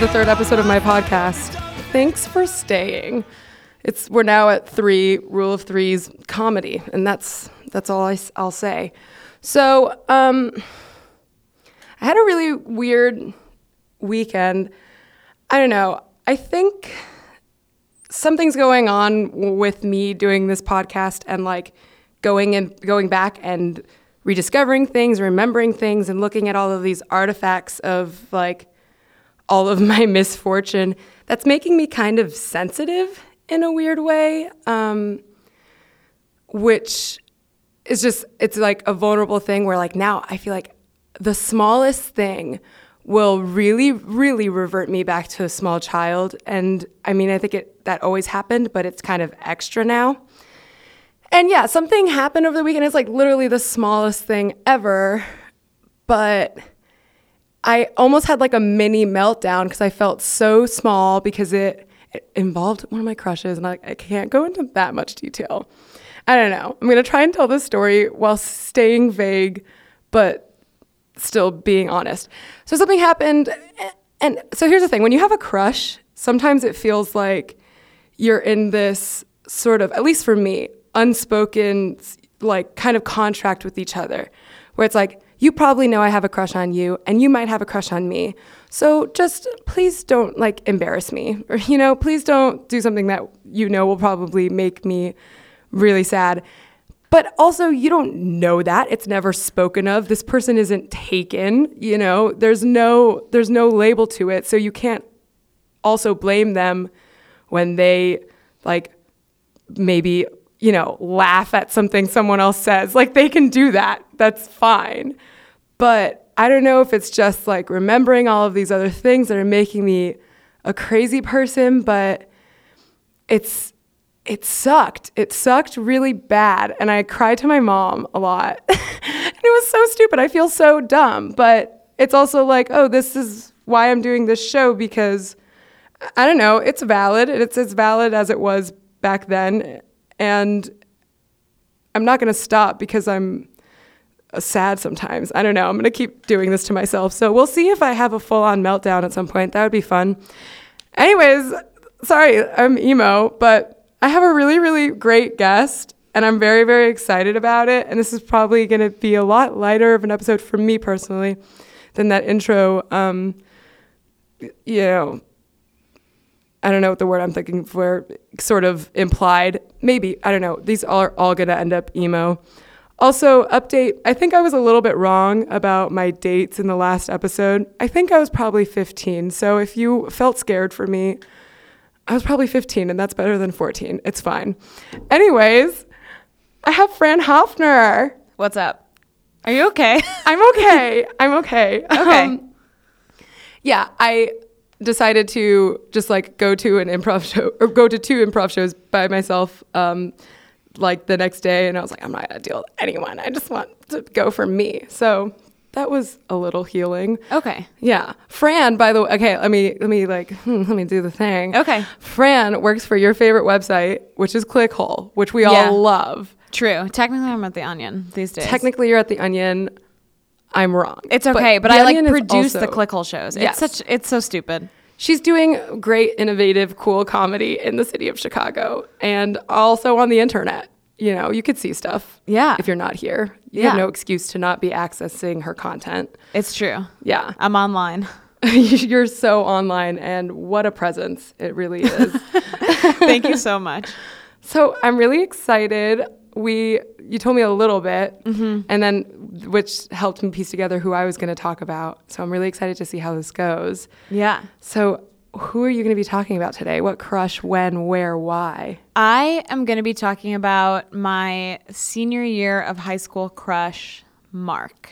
the third episode of my podcast. Thanks for staying. It's we're now at three rule of threes comedy, and that's that's all I, will say. So um, I had a really weird weekend. I don't know. I think something's going on with me doing this podcast and like going and going back and rediscovering things, remembering things, and looking at all of these artifacts of like all of my misfortune. That's making me kind of sensitive in a weird way, um, which is just, it's like a vulnerable thing where like now I feel like the smallest thing will really, really revert me back to a small child. And I mean, I think it, that always happened, but it's kind of extra now. And yeah, something happened over the weekend. It's like literally the smallest thing ever. But I almost had like a mini meltdown because I felt so small because it, it, involved one of my crushes. And I, I can't go into that much detail. I don't know. I'm going to try and tell this story while staying vague, but still being honest. So something happened. And so here's the thing when you have a crush, sometimes it feels like you're in this sort of, at least for me, unspoken like kind of contract with each other where it's like you probably know I have a crush on you and you might have a crush on me. So just please don't like embarrass me or you know, please don't do something that you know will probably make me really sad. But also you don't know that. It's never spoken of. This person isn't taken, you know. There's no there's no label to it. So you can't also blame them when they like maybe you know, laugh at something someone else says. Like they can do that. That's fine. But I don't know if it's just like remembering all of these other things that are making me a crazy person, but it's it sucked. It sucked really bad. And I cried to my mom a lot. and it was so stupid. I feel so dumb. But it's also like, oh, this is why I'm doing this show because I don't know, it's valid. It's as valid as it was back then. And I'm not going to stop because I'm sad sometimes. I don't know. I'm going to keep doing this to myself. So we'll see if I have a full on meltdown at some point. That would be fun. Anyways, sorry, I'm emo, but I have a really, really great guest and I'm very, very excited about it. And this is probably going to be a lot lighter of an episode for me personally than that intro. Um, you know, I don't know what the word I'm thinking for sort of implied. Maybe, I don't know. These are all going to end up emo. Also, update I think I was a little bit wrong about my dates in the last episode. I think I was probably 15. So if you felt scared for me, I was probably 15, and that's better than 14. It's fine. Anyways, I have Fran Hoffner. What's up? Are you okay? I'm okay. I'm okay. Okay. Um, yeah, I decided to just like go to an improv show or go to two improv shows by myself um, like the next day and I was like I'm not gonna deal with anyone. I just want to go for me. So that was a little healing. Okay. Yeah. Fran by the way okay let me let me like hmm, let me do the thing. Okay. Fran works for your favorite website which is Clickhole which we yeah. all love. True. Technically I'm at the Onion these days. Technically you're at the Onion I'm wrong. It's okay, but, but I like produce also, the clickhole shows. Yes. It's such it's so stupid. She's doing great, innovative, cool comedy in the city of Chicago and also on the internet. You know, you could see stuff. Yeah. If you're not here, you yeah. have no excuse to not be accessing her content. It's true. Yeah. I'm online. you're so online, and what a presence it really is. Thank you so much. So I'm really excited we you told me a little bit mm-hmm. and then which helped me piece together who I was going to talk about. So I'm really excited to see how this goes. Yeah. So who are you going to be talking about today? What crush, when, where, why? I am going to be talking about my senior year of high school crush, Mark.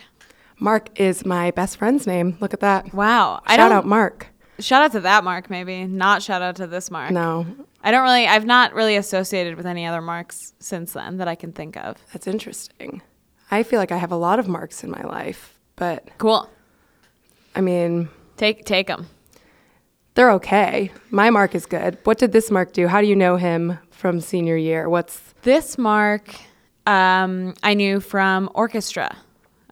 Mark is my best friend's name. Look at that. Wow. Shout out Mark. Shout out to that Mark, maybe. Not shout out to this Mark. No. I don't really, I've not really associated with any other marks since then that I can think of. That's interesting. I feel like I have a lot of marks in my life, but. Cool. I mean, take take them. They're okay. My mark is good. What did this mark do? How do you know him from senior year? What's this mark? Um, I knew from orchestra,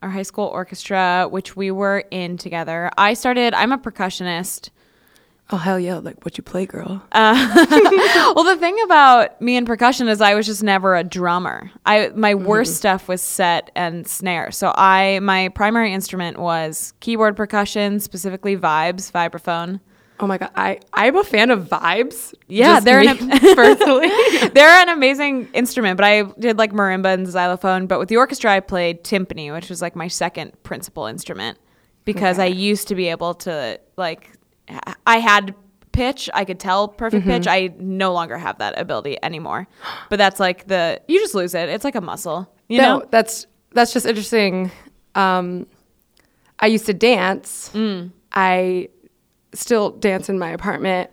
our high school orchestra, which we were in together. I started. I'm a percussionist Oh hell yeah! Like what you play, girl? well, the thing about me and percussion is I was just never a drummer. I my Mm-hmm. worst stuff was set and snare. So I my primary instrument was keyboard percussion, specifically vibes, vibraphone. oh my god, I I'm a fan of vibes. Yeah, Just they're me, an, personally. they're an amazing instrument. But I did like marimba and xylophone. But with the orchestra, I played timpani, which was like my second principal instrument because I used to be able to like I had pitch. I could tell perfect pitch. I no longer have that ability anymore. But that's like the you just lose it. It's like a muscle. You no, know? that's that's just interesting. Um, I used to dance. Mm. I still dance in my apartment.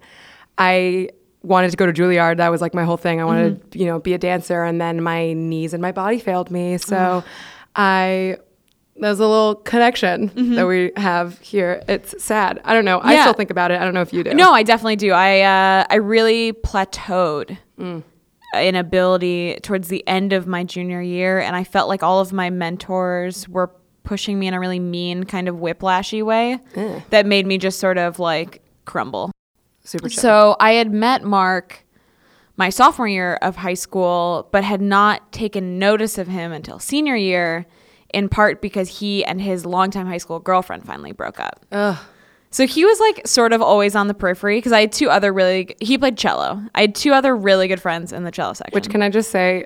I wanted to go to Juilliard. That was like my whole thing. I wanted Mm-hmm. to, you know, be a dancer, and then my knees and my body failed me. So I there's a little connection that we have here. It's sad. I don't know. I Mm-hmm. Still think about it. I don't know if you do. No, I definitely do. I uh, I really plateaued Mm. in ability towards the end of my junior year, and I felt like all of my mentors were pushing me in a really mean kind of whiplashy way Eh. that made me just sort of like crumble. super. chill. So I had met Mark my sophomore year of high school, but had not taken notice of him until senior year, in part because he and his longtime high school girlfriend finally broke up. Ugh. So he was like sort of always on the periphery because I had two other really he played cello. I had two other really good friends in the cello section. Which can I just say,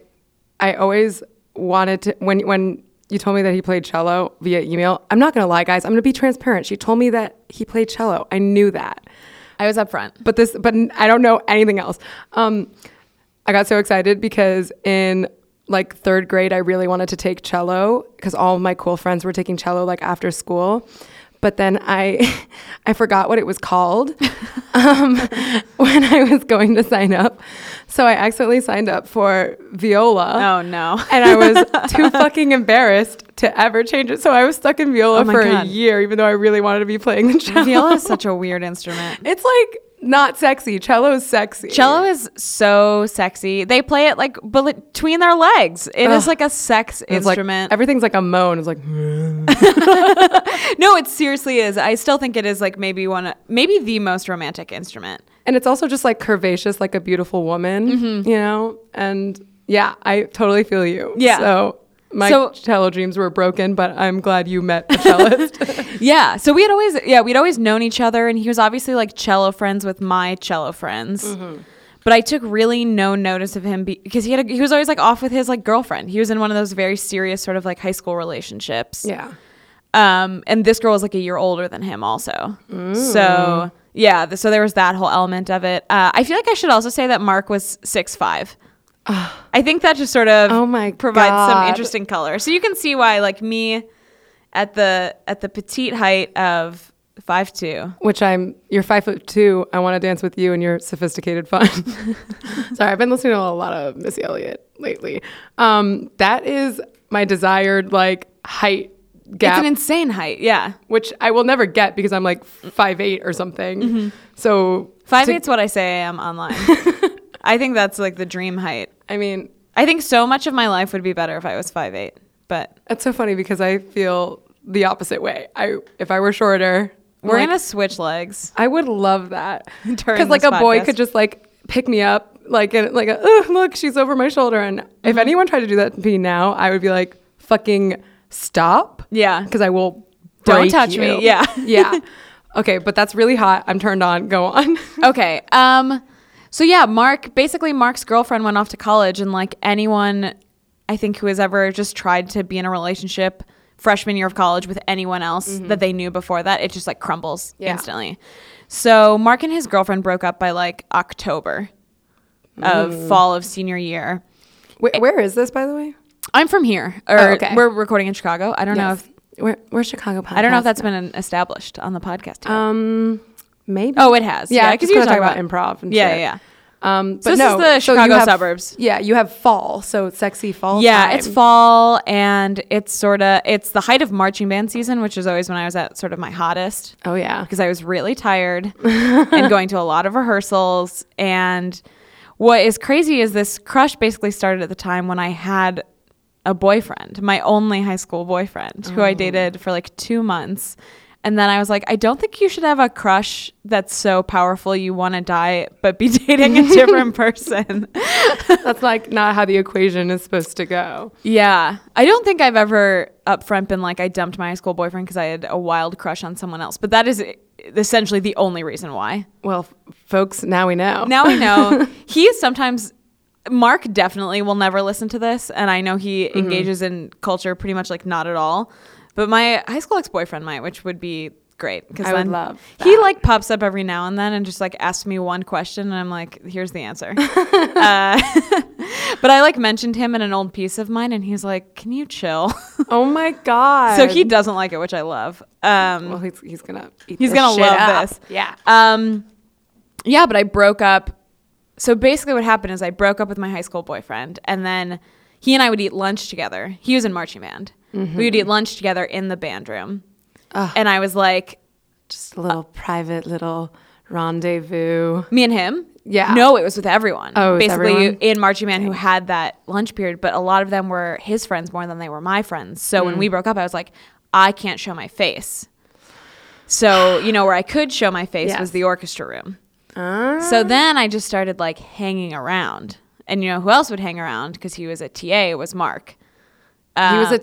I always wanted to when when you told me that he played cello via email. I'm not gonna lie, guys. I'm gonna be transparent. She told me that he played cello. I knew that, I was up front. but this, but I don't know anything else. Um, I got so excited because in like third grade, I really wanted to take cello because all of my cool friends were taking cello like after school. But then I, I forgot what it was called um, when I was going to sign up. So I accidentally signed up for viola. Oh no. And I was too fucking embarrassed to ever change it. So I was stuck in viola Oh for God. a year, even though I really wanted to be playing the cello. Viola is such a weird instrument. It's like not sexy. Cello is sexy. Cello is so sexy. They play it like between their legs. It is Ugh. like a sex It's like instrument. everything's like a moan. It's like no, it seriously is. I still think it is like maybe one, maybe the most romantic instrument. and it's also just like curvaceous, like a beautiful woman, you know? And yeah, I totally feel you. Mm-hmm. Yeah. So my So- cello dreams were broken, but I'm glad you met a cellist. Yeah. So we had always, yeah, we'd always known each other, and he was obviously like cello friends with my cello friends. Mm-hmm. But I took really no notice of him because he had a, he was always like off with his like girlfriend. He was in one of those very serious sort of like high school relationships. yeah. Um, and this girl was like a year older than him also. Mm. So yeah, th- so there was that whole element of it. Uh, I feel like I should also say that Mark was six five. I think that just sort of Oh my provides some interesting color. So you can see why like me at the at the petite height of five two. Which I'm, you're five foot two. I want to dance with you and your sophisticated fun. Sorry, I've been listening to a lot of Missy Elliott lately. Um, that is my desired like height gap. It's an insane height. Yeah, which I will never get because I'm like five eight or something. So five to- eight's what I say I am online. I think that's like the dream height. I mean, I think so much of my life would be better if I was five eight. But it's so funny because I feel the opposite way. I if I were shorter, we're like, gonna switch legs. I would love that because like a boy could just like pick me up like and like a, "Ugh, look she's over my shoulder and Mm-hmm. if anyone tried to do that to me now I would be like fucking stop Yeah. because I will Don't touch me. Yeah. yeah okay but that's really hot I'm turned on go on okay. Um so yeah, Mark basically Mark's girlfriend went off to college and like anyone I think who has ever just tried to be in a relationship freshman year of college with anyone else that they knew before that, it just like crumbles Yeah. instantly. So Mark and his girlfriend broke up by like October of fall of senior year. Where, where is this by the way I'm from here. Or Oh, okay. we're recording in Chicago. I don't know Yes. if where, where's Chicago podcast I don't know if that's been established on the podcast. yet. um maybe oh, it has. yeah because because you you talk talk about, about improv and Yeah, shit. yeah, yeah. Um, but So this no, is the so Chicago have- suburbs. Yeah, you have fall, so it's sexy fall. Yeah, time. it's fall and it's sort of it's the height of marching band season, which is always when I was at sort of my hottest Oh yeah, because I was really tired and going to a lot of rehearsals. And what is crazy is this crush basically started at the time when I had a boyfriend, my only high school boyfriend, who I dated for like two months. And then I was like, I don't think you should have a crush that's so powerful you want to die, but be dating a different person. That's like not how the equation is supposed to go. yeah. I don't think I've ever upfront been like, I dumped my high school boyfriend because I had a wild crush on someone else. But that is essentially the only reason why. Well, f- folks, now we know. Now we know. he is sometimes. Mark definitely will never listen to this, and I know he Mm-hmm. engages in culture pretty much like not at all. But my high school ex boyfriend might, which would be great because I would then love he like pops up every now and then and just like asks me one question, and I'm like, here's the answer. uh, but I like mentioned him in an old piece of mine, and he's like, can you chill? oh my god. so he doesn't like it, which I love. Um, Well, he's, he's gonna. Eat He's gonna love up. this. Yeah. Um, yeah, but I broke up. So basically, what happened is I broke up with my high school boyfriend, and then he and I would eat lunch together. He was in marching band. We would eat lunch together in the band room, Ugh. and I was like, Just a little private little rendezvous. me and him. Yeah. No, it was with everyone. Oh, it was basically everyone? in marching band who had that lunch period, but a lot of them were his friends more than they were my friends. So Mm. when we broke up, I was like, I can't show my face. So you know where I could show my face Yes. was the orchestra room. Ah. So then I just started like hanging around. And you know who else would hang around because he was a TA was Mark. He was Uh, a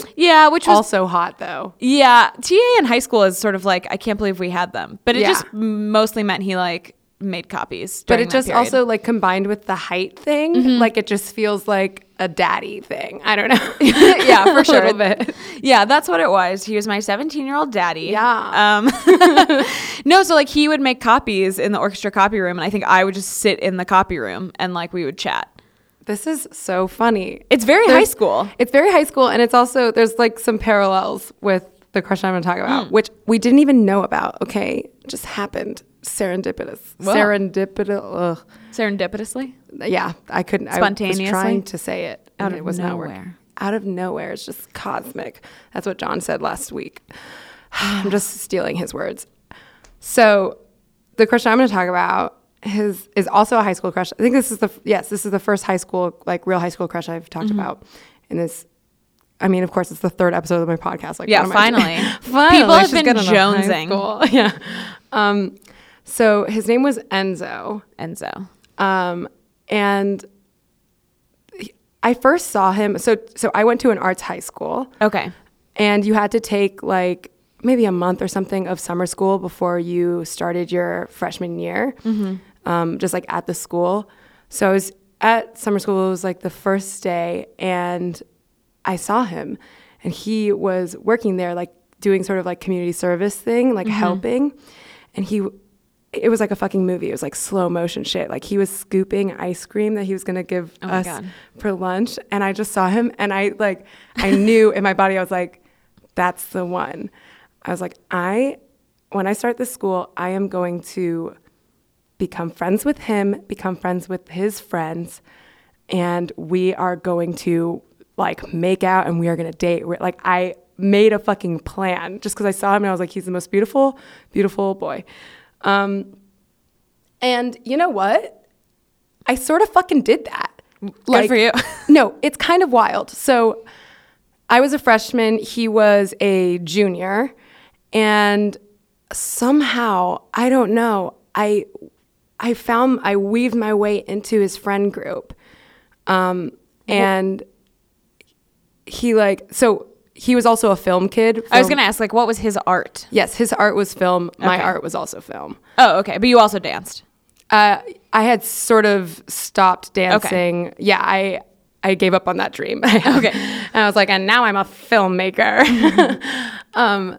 TA. yeah, which was Also hot though. yeah, TA in high school is sort of like I can't believe we had them, but it Yeah. just mostly meant he like made copies. But it just period. also like combined with the height thing, like it just feels like a daddy thing. I don't know. yeah, for A sure. little bit. Yeah, that's what it was. He was my 17 year old daddy. Yeah. Um, no, so like he would make copies in the orchestra copy room, and I think I would just sit in the copy room and like we would chat. This is so funny. It's very high school. It's very high school, and it's also there's like some parallels with the crush I'm going to talk about, Hmm. which we didn't even know about. Okay, just happened. Serendipitous. Whoa. Serendipitous. Ugh. Serendipitously. Yeah, I couldn't. I Spontaneously? was trying to say it, Out and of it was not nowhere. working. Out of nowhere, it's just cosmic. That's what John said last week. I'm just stealing his words. So, the crush I'm going to talk about his is also a high school crush. I think this is the yes, this is the first high school like real high school crush I've talked Mm-hmm. about in this. I mean, of course, it's the third episode of my podcast. Like, Yeah, what am I finally. finally, People have been jonesing. Yeah. Um, so his name was Enzo. Enzo. Um, and he- I first saw him. So, so I went to an arts high school, Okay. and you had to take like maybe a month or something of summer school before you started your freshman year, um, just like at the school. So I was at summer school. It was like the first day, and I saw him, and he was working there, like doing sort of like community service thing, like helping, and he. It was like a fucking movie. It was like slow motion shit. Like he was scooping ice cream that he was gonna give Oh us God. for lunch, and I just saw him, and I like, I knew in my body, I was like, that's the one. I was like, I, when I start this school, I am going to become friends with him, become friends with his friends, and we are going to like make out and we are going to date. We're, like, I made a fucking plan just because I saw him and I was like, he's the most beautiful, beautiful boy. Um, and you know what? I sort of fucking did that. Good for you. no, it's kind of wild. So I was a freshman, he was a junior, and somehow, I don't know, I I found I weaved my way into his friend group. Um, and he like so he was also a film kid. I was gonna ask, like, what was his art? Yes, his art was film. My Okay. art was also film. Oh, okay, but you also danced. Uh, I had sort of stopped dancing. Yeah, I I gave up on that dream. Okay. and I was like, and now I'm a filmmaker. um,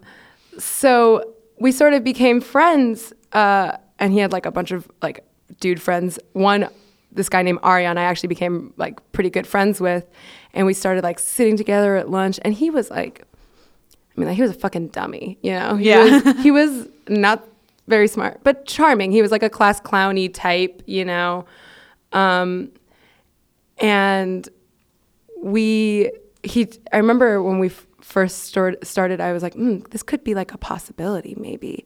so we sort of became friends. Uh, and he had like a bunch of like dude friends. One, this guy named Ariane, I actually became like pretty good friends with, and we started like sitting together at lunch. And he was like, I mean, like, he was a fucking dummy, you know? He Yeah. Was, he was not very smart, but charming. He was like a class clowny type, you know? Um, and we, he, I remember when we f- first start, started, I was like, mm, this could be like a possibility, maybe.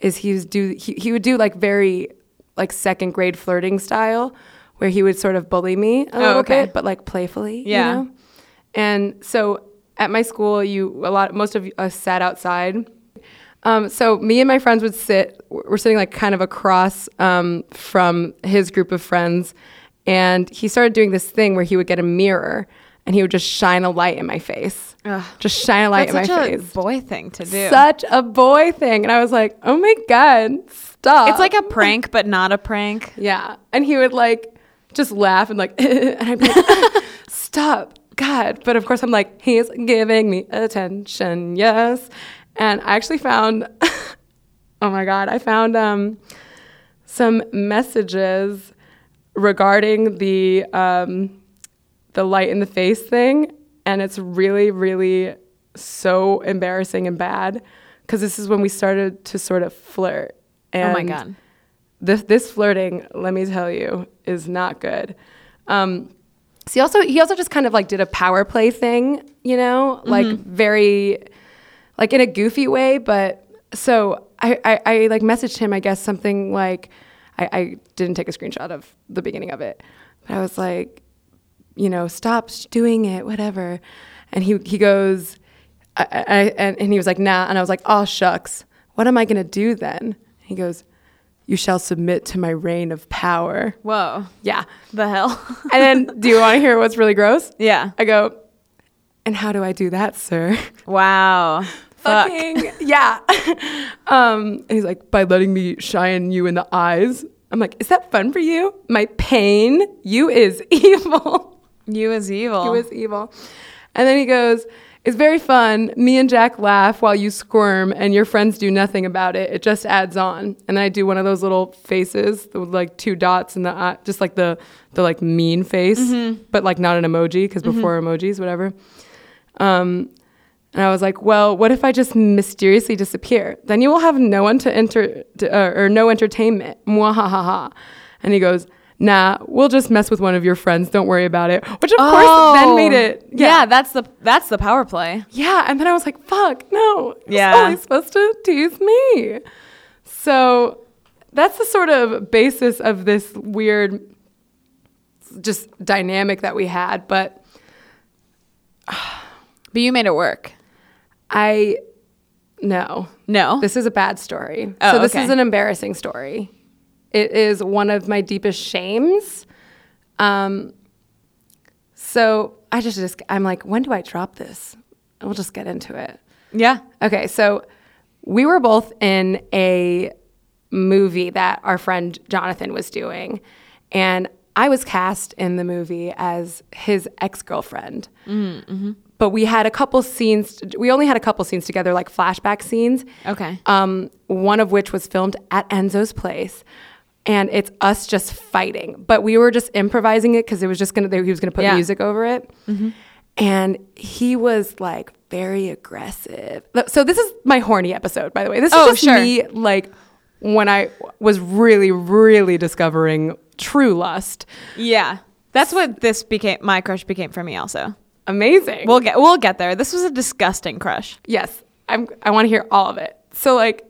Is he was do, he, he would do like very, like second grade flirting style, where he would sort of bully me a little okay. bit, but like playfully, Yeah. you know? And so at my school, you a lot most of us sat outside. Um, so me and my friends would sit. We're sitting like kind of across um, from his group of friends, and he started doing this thing where he would get a mirror and he would just shine a light in my face. Ugh. Just shine a light That's in my a face. boy thing to do. Such a boy thing, and I was like, "Oh my god, stop!" it's like a prank, but not a prank. Yeah. And he would like just laugh and like, and I'd be like, stop, God. But of course, I'm like, he's giving me attention. Yes. And I actually found, oh my God, I found um, some messages regarding the, um, the light in the face thing. And it's really, really so embarrassing and bad because this is when we started to sort of flirt. And oh my god. this this flirting, let me tell you, is not good. Um, so he also he also just kind of like did a power play thing, you know, like very, like in a goofy way. But so I, I I like messaged him, I guess something like, I, I didn't take a screenshot of the beginning of it, but I was like, you know, stop doing it, whatever. And he he goes, I, I, and, and he was like, nah. And I was like, oh shucks, what am I gonna do then? He goes, you shall submit to my reign of power. Whoa. Yeah. The hell. And then, do you want to hear what's really gross? yeah. I go, and how do I do that, sir? Wow. Fuck. Fucking yeah. um, and he's like, by letting me shine you in the eyes. I'm like, is that fun for you? My pain, you is evil. You is evil. you is evil. And then he goes, it's very fun. Me and Jack laugh while you squirm, and your friends do nothing about it. It just adds on. And then I do one of those little faces with like two dots in the eye, just like the the like mean face, but like not an emoji because before emojis, whatever. Um, and I was like, well, what if I just mysteriously disappear? Then you will have no one to enter to, uh, or no entertainment. Mwahaha. And he goes, nah, we'll just mess with one of your friends. Don't worry about it. Which of course then oh. made it. Oh. Yeah. that's the that's the power play. Yeah, and then I was like, fuck, no. He's Yeah. only supposed to tease me. So that's the sort of basis of this weird just dynamic that we had. But But you made it work. I no. No. This is a bad story. Oh, so this okay. is an embarrassing story. It is one of my deepest shames. Um, so I just, just I'm like, when do I drop this? We'll just get into it. yeah. Okay, so we were both in a movie that our friend Jonathan was doing, and I was cast in the movie as his ex girlfriend. But we had a couple scenes. We only had a couple scenes together, like flashback scenes. Okay. Um, one of which was filmed at Enzo's place. And it's us just fighting, but we were just improvising it because it was just gonna. He was gonna put Yeah. music over it, mm-hmm. and he was like very aggressive. So this is my horny episode, by the way. This is Oh, just sure. me like when I was really, really discovering true lust. Yeah. That's what this became my crush became for me also. Amazing. We'll get we'll get there. This was a disgusting crush. yes, I'm. I want to hear all of it. So like,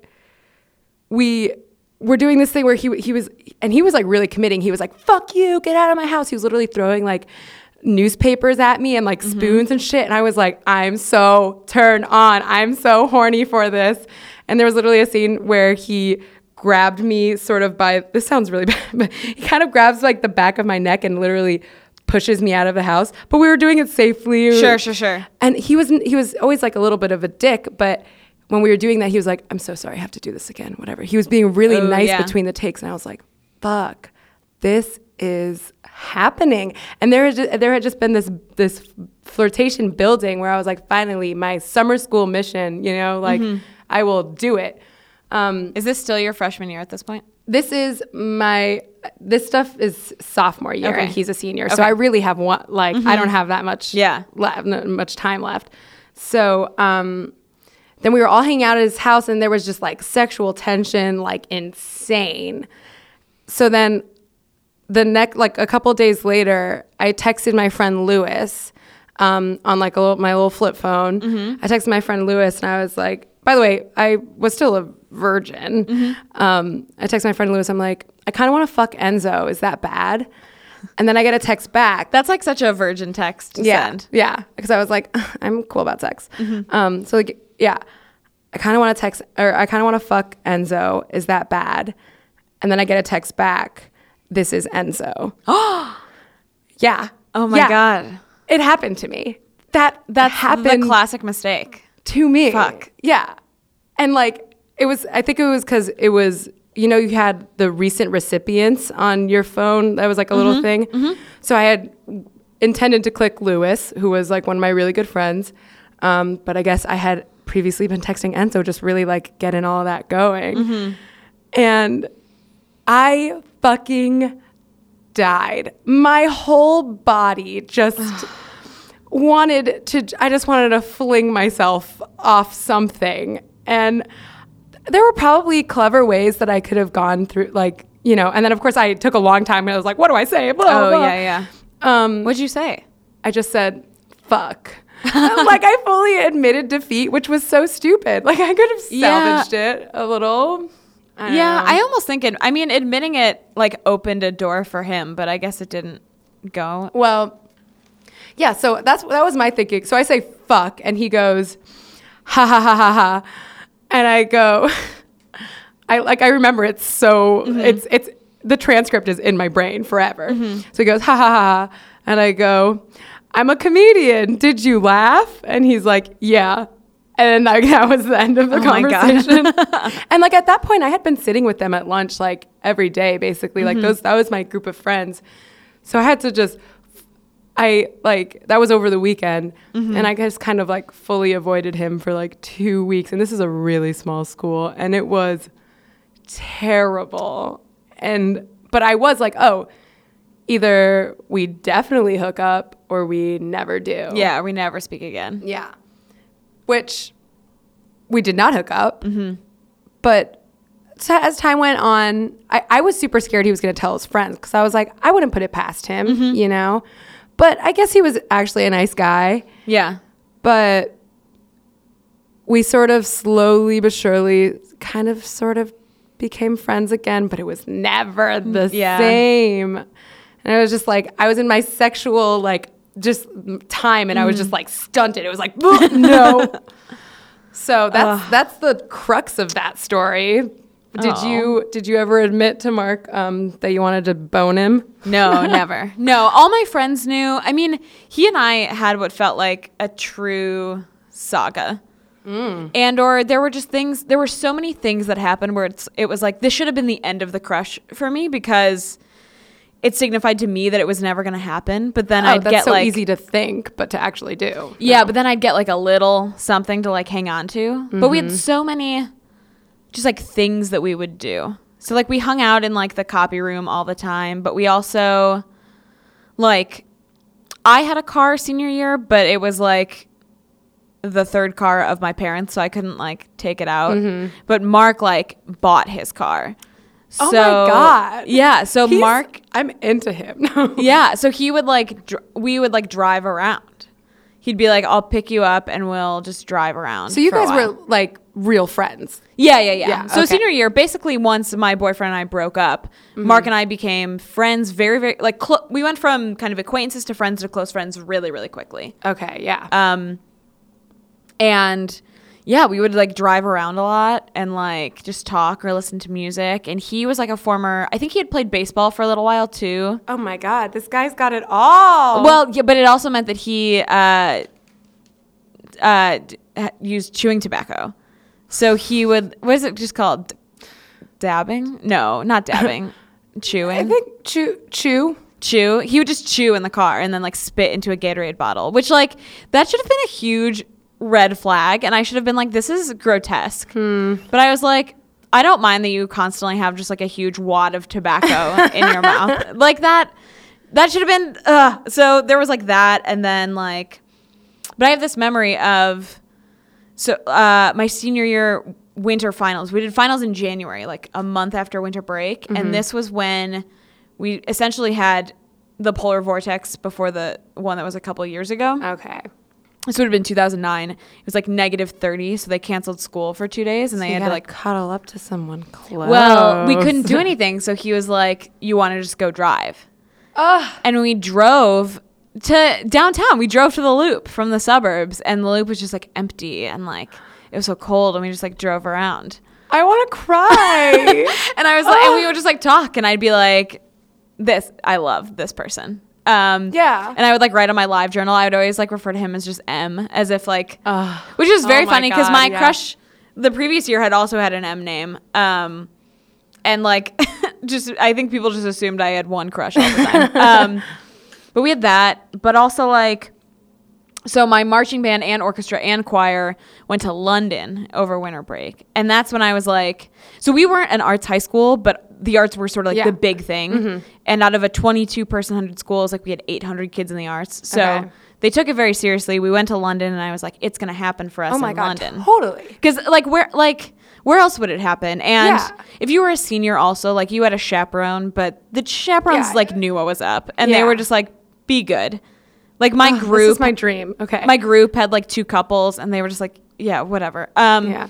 we were doing this thing where he he was and he was like really committing. He was like, "Fuck you, get out of my house." He was literally throwing like newspapers at me and like mm-hmm. spoons and shit. And I was like, "I'm so turned on. I'm so horny for this." And there was literally a scene where he grabbed me sort of by this sounds really bad, but he kind of grabs like the back of my neck and literally pushes me out of the house. But we were doing it safely. Sure, sure, sure. And he was he was always like a little bit of a dick, but when we were doing that, he was like, "I'm so sorry, I have to do this again." Whatever. He was being really Oh, nice yeah. between the takes, and I was like, "Fuck, this is happening." And there had just, there had just been this this flirtation building where I was like, "Finally, my summer school mission. You know, like Mm-hmm. I will do it." Um, Is this still your freshman year at this point? this is my this stuff is sophomore year Okay. and he's a senior so i really have one like i don't have that much Yeah. le- much time left so um then we were all hanging out at his house and there was just like sexual tension like insane. So then the next like a couple days later i texted my friend lewis um, on like a little, my little flip phone. I texted my friend lewis and i was like by the way i was still a virgin. Um, i texted my friend lewis i'm like i kind of want to fuck enzo is that bad? And then i get a text back. That's like such a virgin text to yeah, send. Yeah, because I was like, I'm cool about sex. Um, so like, yeah, I kind of want to text or I kind of want to fuck Enzo. Is that bad? And then I get a text back. This is Enzo. Oh, yeah. Oh my Yeah. god. It happened to me. That that happened the classic mistake. to me. Fuck. Yeah. And like it was I think it was cuz it was you know you had the recent recipients on your phone. That was like a little thing. So I had intended to click Lewis, who was like one of my really good friends. Um, but I guess I had previously been texting Enzo just really like getting all that going. And I fucking died. My whole body just wanted to I just wanted to fling myself off something. And there were probably clever ways that I could have gone through like, you know, and then of course I took a long time and I was like, what do I say? Blah, Oh blah. yeah, yeah. Um What'd you say? I just said, fuck. like I fully admitted defeat, which was so stupid. Like I could have Yeah. salvaged it a little. I Yeah, know. I almost think it. I mean, admitting it like opened a door for him, but I guess it didn't go. Well, yeah, so that's that was my thinking. So I say fuck and he goes ha ha ha ha ha. And I go I like I remember it so mm-hmm. it's it's the transcript is in my brain forever. Mm-hmm. So he goes ha ha ha ha and I go I'm a comedian. Did you laugh? And he's like, "Yeah." And like, that was the end of the Oh conversation. and like at that point, I had been sitting with them at lunch like every day, basically. Like mm-hmm. those, that was my group of friends. So I had to just I like that was over the weekend mm-hmm. and I just kind of like fully avoided him for like 2 weeks and this is a really small school and it was terrible. And but I was like, "Oh, either we definitely hook up or we never do." Yeah, we never speak again. Yeah. Which we did not hook up. Mm-hmm. But so as time went on, I, I was super scared he was going to tell his friends because I was like, I wouldn't put it past him, mm-hmm. you know? But I guess he was actually a nice guy. Yeah. But we sort of slowly but surely kind of sort of became friends again, but it was never the Yeah. same. And it was just like, I was in my sexual, like, just time and I was just like stunted. It was like, no. so that's that's the crux of that story. Did Oh. you did you ever admit to Mark um, that you wanted to bone him? No, never. No, all my friends knew. I mean, he and I had what felt like a true saga. And or there were just things there were so many things that happened where it's it was like this should have been the end of the crush for me because it signified to me that it was never going to happen, but then Oh, I'd get so like easy to think, but to actually do. Yeah, but then I'd get like a little something to like hang on to. But we Mm-hmm. had so many just like things that we would do. So like we hung out in like the copy room all the time, but we also like I had a car senior year, but it was like the third car of my parents, so I couldn't like take it out. But Mark like bought his car. Mm-hmm. Oh my So- God. Yeah, so He's- Mark I'm into him. yeah, so he would like dr- we would like drive around. He'd be like, "I'll pick you up and we'll just drive around." So you guys were like real friends. yeah, yeah, yeah. Yeah, so okay. senior year, basically, once my boyfriend and I broke up, Mm-hmm. Mark and I became friends. Very, very like clo- we went from kind of acquaintances to friends to close friends really, really quickly. Okay, yeah. Um, and yeah, we would like drive around a lot and like just talk or listen to music. And he was like a former, I think he had played baseball for a little while too. oh my god, this guy's got it all. Well, yeah, but it also meant that he uh, uh, used chewing tobacco. So he would, what is it just called? Dabbing? No, not dabbing. chewing. I think chew chew. chew. He would just chew in the car and then like spit into a Gatorade bottle, which like that should have been a huge red flag. And I should have been like, this is grotesque. But I was like, I don't mind that you constantly have just like a huge wad of tobacco in your mouth. Like that, that should have been, uh, so there was like that. And then like, but I have this memory of, so uh, my senior year winter finals, we did finals in January, like a month after winter break. And this was when we essentially had the polar vortex before the one that was a couple years ago. Okay. This would have been 2009. It was like negative 30, so they canceled school for two days, and they had to like. cuddle up to someone close. Well, we couldn't do anything, so he was like, "You want to just go drive?" Ugh. And we drove to downtown. We drove to the loop from the suburbs, and the loop was just like empty and like it was so cold and we just like drove around. I want to cry. And I was like, and we would just like talk, and I'd be like, "This, I love this person." Um, Yeah. And I would like write on my live journal. I would always like refer to him as just M, as if like, which is very Oh funny because God, my yeah. crush the previous year had also had an M name. Um, and like, just I think people just assumed I had one crush all the time. um, but we had that, but also like. So my marching band and orchestra and choir went to London over winter break. And that's when I was like so we weren't an arts high school, but the arts were sort of like Yeah. Mm-hmm. the big thing. And out of a 22 person 100 schools, like we had 800 kids in the arts. So Okay. they took it very seriously. We went to London and I was like it's going to happen for us oh my in god, London. totally. Cuz like where like where else would it happen? And Yeah. if you were a senior also, like you had a chaperone, but the chaperones Yeah. like knew what was up and they were just like be good. Like my Ugh, group This is my dream. Okay. my group had like two couples and they were just like yeah whatever um yeah.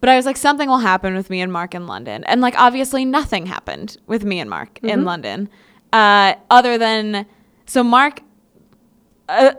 But i was like something will happen with me and mark in london and like obviously nothing happened with me and mark in Mm-hmm. london uh other than so mark a,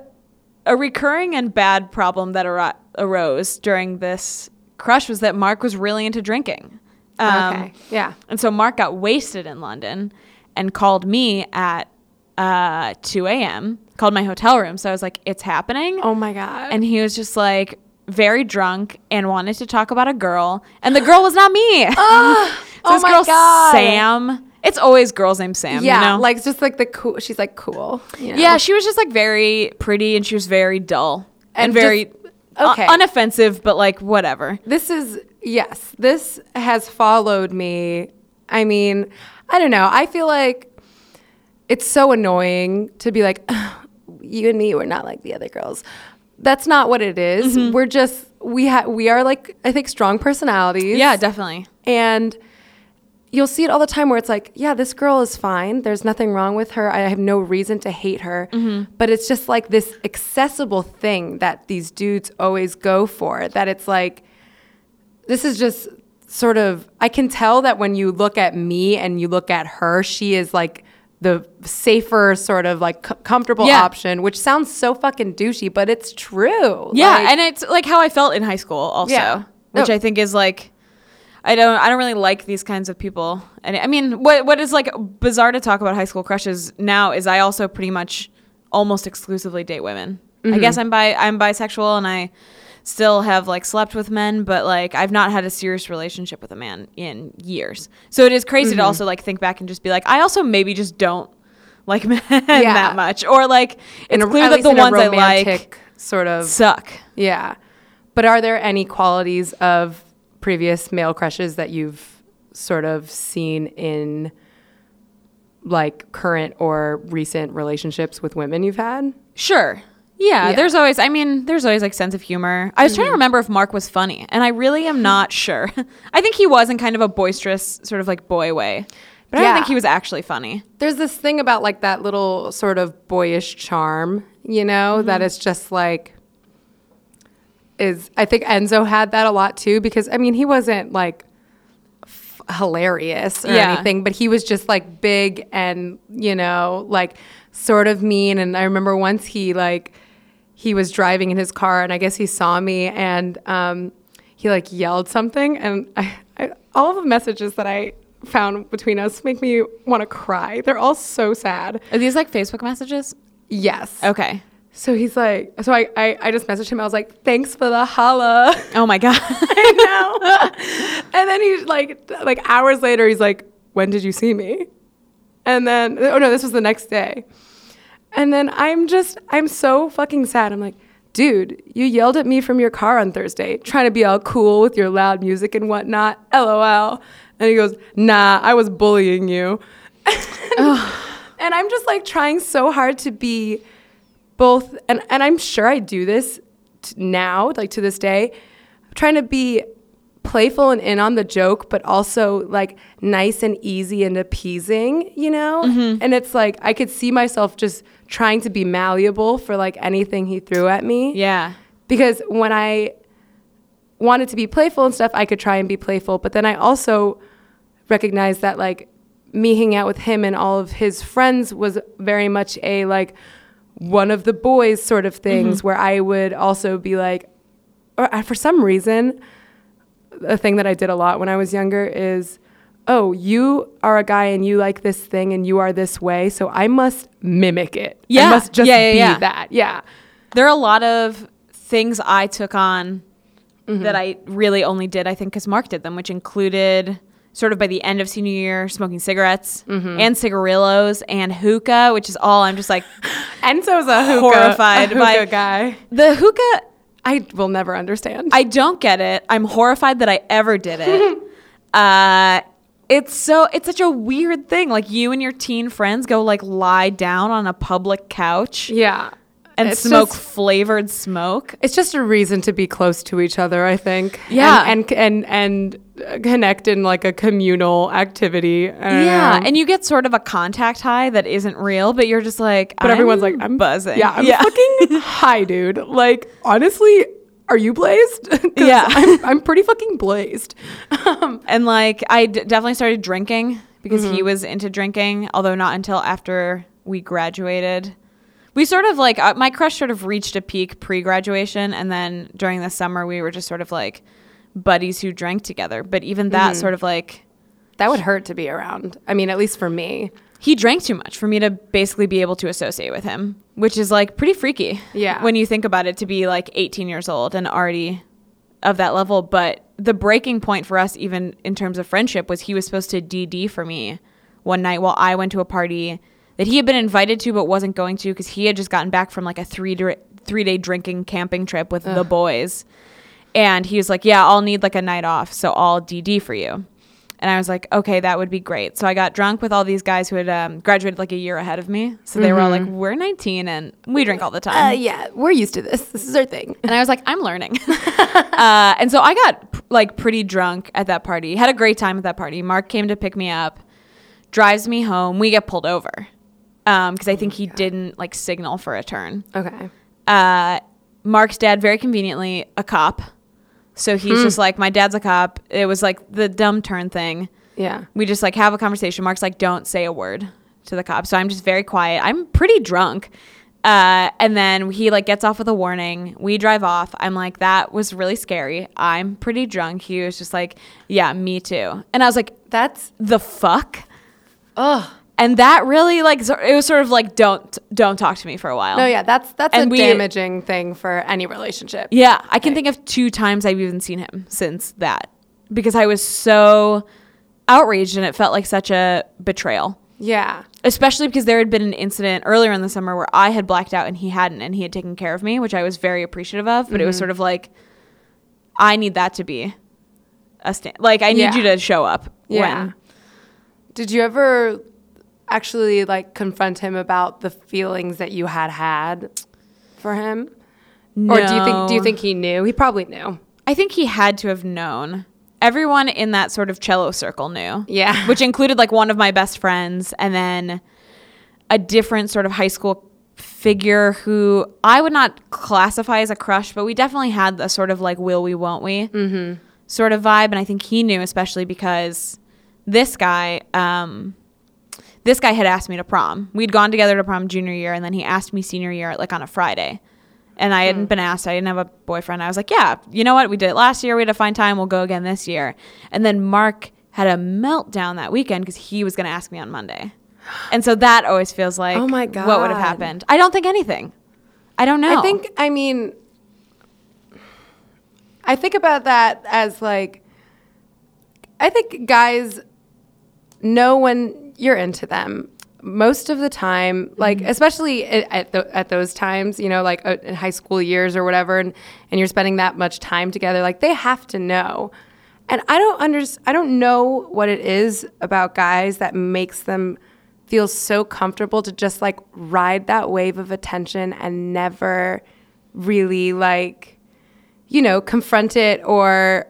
a recurring and bad problem that ar- arose during this crush was that mark was really into drinking um, okay. Yeah. and so Mark got wasted in London and called me at uh, 2 a.m., called my hotel room. So I was like, it's happening. Oh my god. And he was just like very drunk and wanted to talk about a girl. And the girl was not me. Oh, so oh this my girl, God. Sam. It's always girls named Sam. yeah, You know? like just like the cool. She's like cool. you know? Yeah, she was just like very pretty and she was very dull and, And very just- okay. unoffensive, but like whatever. This is yes. This has followed me. I mean, I don't know. I feel like it's so annoying to be like, you and me, we're not like the other girls. That's not what it is. Mm-hmm. We're just we have we are like I think strong personalities. Yeah, definitely. and you'll see it all the time where it's like, yeah, this girl is fine. There's nothing wrong with her. I have no reason to hate her. Mm-hmm. But it's just like this accessible thing that these dudes always go for. That it's like, this is just sort of, I can tell that when you look at me and you look at her, she is like the safer, sort of like c- comfortable Yeah. option, which sounds so fucking douchey, but it's true. Yeah, Like- and it's like how I felt in high school also, Yeah. which No. I think is like I don't I don't really like these kinds of people. And I mean, what what is like bizarre to talk about high school crushes now is I also pretty much almost exclusively date women. I mm-hmm. guess I'm bi I'm bisexual and I still have like slept with men, but like I've not had a serious relationship with a man in years. So it is crazy to mm-hmm. also like think back and just be like, I also maybe just don't like men that much, or like in it's a- clear that the ones I like sort of suck. Yeah. But are there any qualities of previous male crushes that you've sort of seen in like current or recent relationships with women you've had? Sure. Yeah, Yeah. Mm-hmm. there's always I mean, there's always like sense of humor. I was trying to remember if Mark was funny, and I really am not sure. I think he was in kind of a boisterous sort of like boy way. But I don't think he was actually funny. There's this thing about like that little sort of boyish charm, you know, that is just like is I think Enzo had that a lot too because I mean he wasn't like f- hilarious or Yeah. anything but he was just like big and you know like sort of mean and I remember once he like he was driving in his car and I guess he saw me and um he like yelled something and I, I all of the messages that I found between us make me want to cry. They're all so sad. Are these like Facebook messages? Yes. Okay. So he's like, so I, I, I just messaged him. I was like, thanks for the holla. Oh my god. I know. and then he's like, like hours later, he's like, when did you see me? And then, oh no, this was the next day. And then I'm just, I'm so fucking sad. I'm like, dude, you yelled at me from your car on Thursday, trying to be all cool with your loud music and whatnot. LOL. And he goes, nah, I was bullying you. and I'm just like trying so hard to be both, and, and I'm sure I do this t- now, like to this day, trying to be playful and in on the joke, but also like nice and easy and appeasing, you know? And it's like I could see myself just trying to be malleable for like anything he threw at me. yeah. Because when I wanted to be playful and stuff, I could try and be playful. But then I also recognized that like me hanging out with him and all of his friends was very much a like one of the boys sort of things where I would also be like, or uh, for some reason, a thing that I did a lot when I was younger is, oh, you are a guy and you like this thing and you are this way, so I must mimic it. Yeah. I must just Yeah, yeah, be yeah. that. Yeah. there are a lot of things I took on Mm-hmm. that I really only did, I think, because Mark did them, which included sort of by the end of senior year, smoking cigarettes Mm-hmm. and cigarillos and hookah, which is all I'm just like, Enzo's a hookah, Horrified a by- hookah guy. the hookah, I will never understand. I don't get it. I'm horrified that I ever did it. uh, it's so it's such a weird thing. Like you and your teen friends go like lie down on a public couch yeah. And It's smoke just- flavored smoke. It's just a reason to be close to each other, I think. Yeah. and and and, and connect in like a communal activity. Yeah, know. and you get sort of a contact high that isn't real, but you're just like, but everyone's like, I'm buzzing. Yeah, I'm fucking high, dude. Like, honestly, are you blazed? Yeah. I'm, I'm pretty fucking blazed. Um, and like I d- definitely started drinking because Mm-hmm. he was into drinking, although not until after we graduated. We sort of like uh, my crush sort of reached a peak pre-graduation, and then during the summer we were just sort of like buddies who drank together. But even that Mm-hmm. sort of like that would hurt to be around. I mean, at least for me. he drank too much for me to basically be able to associate with him, which is like pretty freaky. Yeah. When you think about it, to be like 18 years old and already of that level. But the breaking point for us, even in terms of friendship, was he was supposed to DD for me one night while I went to a party that he had been invited to but wasn't going to because he had just gotten back from like a three dr- three day drinking camping trip with the boys. And he was like, Yeah, I'll need like a night off. So I'll DD for you. And I was like, okay, that would be great. So I got drunk with all these guys who had um, graduated like a year ahead of me. So they were all like, we're 19 and we drink all the time. Uh, yeah, we're used to this. This is our thing. and I was like, I'm learning. uh, and so I got like pretty drunk at that party. Had a great time at that party. Mark came to pick me up, drives me home. We get pulled over because I think he didn't like signal for a turn. Okay. Uh, Mark's dad, very conveniently, a cop. So he's just like, my dad's a cop. It was like the dumb turn thing Yeah. we just like have a conversation. Mark's like, don't say a word to the cop. So I'm just very quiet. I'm pretty drunk. Uh, and then he like gets off with a warning. We drive off. I'm like, that was really scary. I'm pretty drunk. He was just like, yeah, me too. And I was like, That's the fuck? ugh. And that really like, it was sort of like, don't, don't talk to me for a while. No, yeah, that's that's And a we- damaging thing for any relationship. Yeah, I can think of two times I've even seen him since that because I was so outraged and it felt like such a betrayal. Yeah. especially because there had been an incident earlier in the summer where I had blacked out and he hadn't, and he had taken care of me, which I was very appreciative of. But it was Mm-hmm. sort of like, I need that to be a stand. Like, I need Yeah. you to show up. Yeah. When, Did you ever actually like confront him about the feelings that you had had for him? Or do you think do you think he knew? He probably knew. I think he had to have known. Everyone in that sort of cello circle knew. Yeah. Which included like one of my best friends and then a different sort of high school figure who I would not classify as a crush, but we definitely had the sort of like will we, won't we Mm-hmm. sort of vibe. And I think he knew, especially because this guy, um, this guy had asked me to prom. We'd gone together to prom junior year, and then he asked me senior year, like on a Friday. And I hadn't hmm. been asked. I didn't have a boyfriend. I was like, yeah, you know what? We did it last year. We had a fine time. We'll go again this year. And then Mark had a meltdown that weekend because he was going to ask me on Monday. And so that always feels like, Oh my God. what would have happened? I don't think anything. I don't know. I think I mean I think about that as like I think guys know when you're into them most of the time like especially at, at, the, at those times you know like uh, in high school years or whatever and, and you're spending that much time together like they have to know. And i don't under, i don't know what it is about guys that makes them feel so comfortable to just like ride that wave of attention and never really like you know confront it or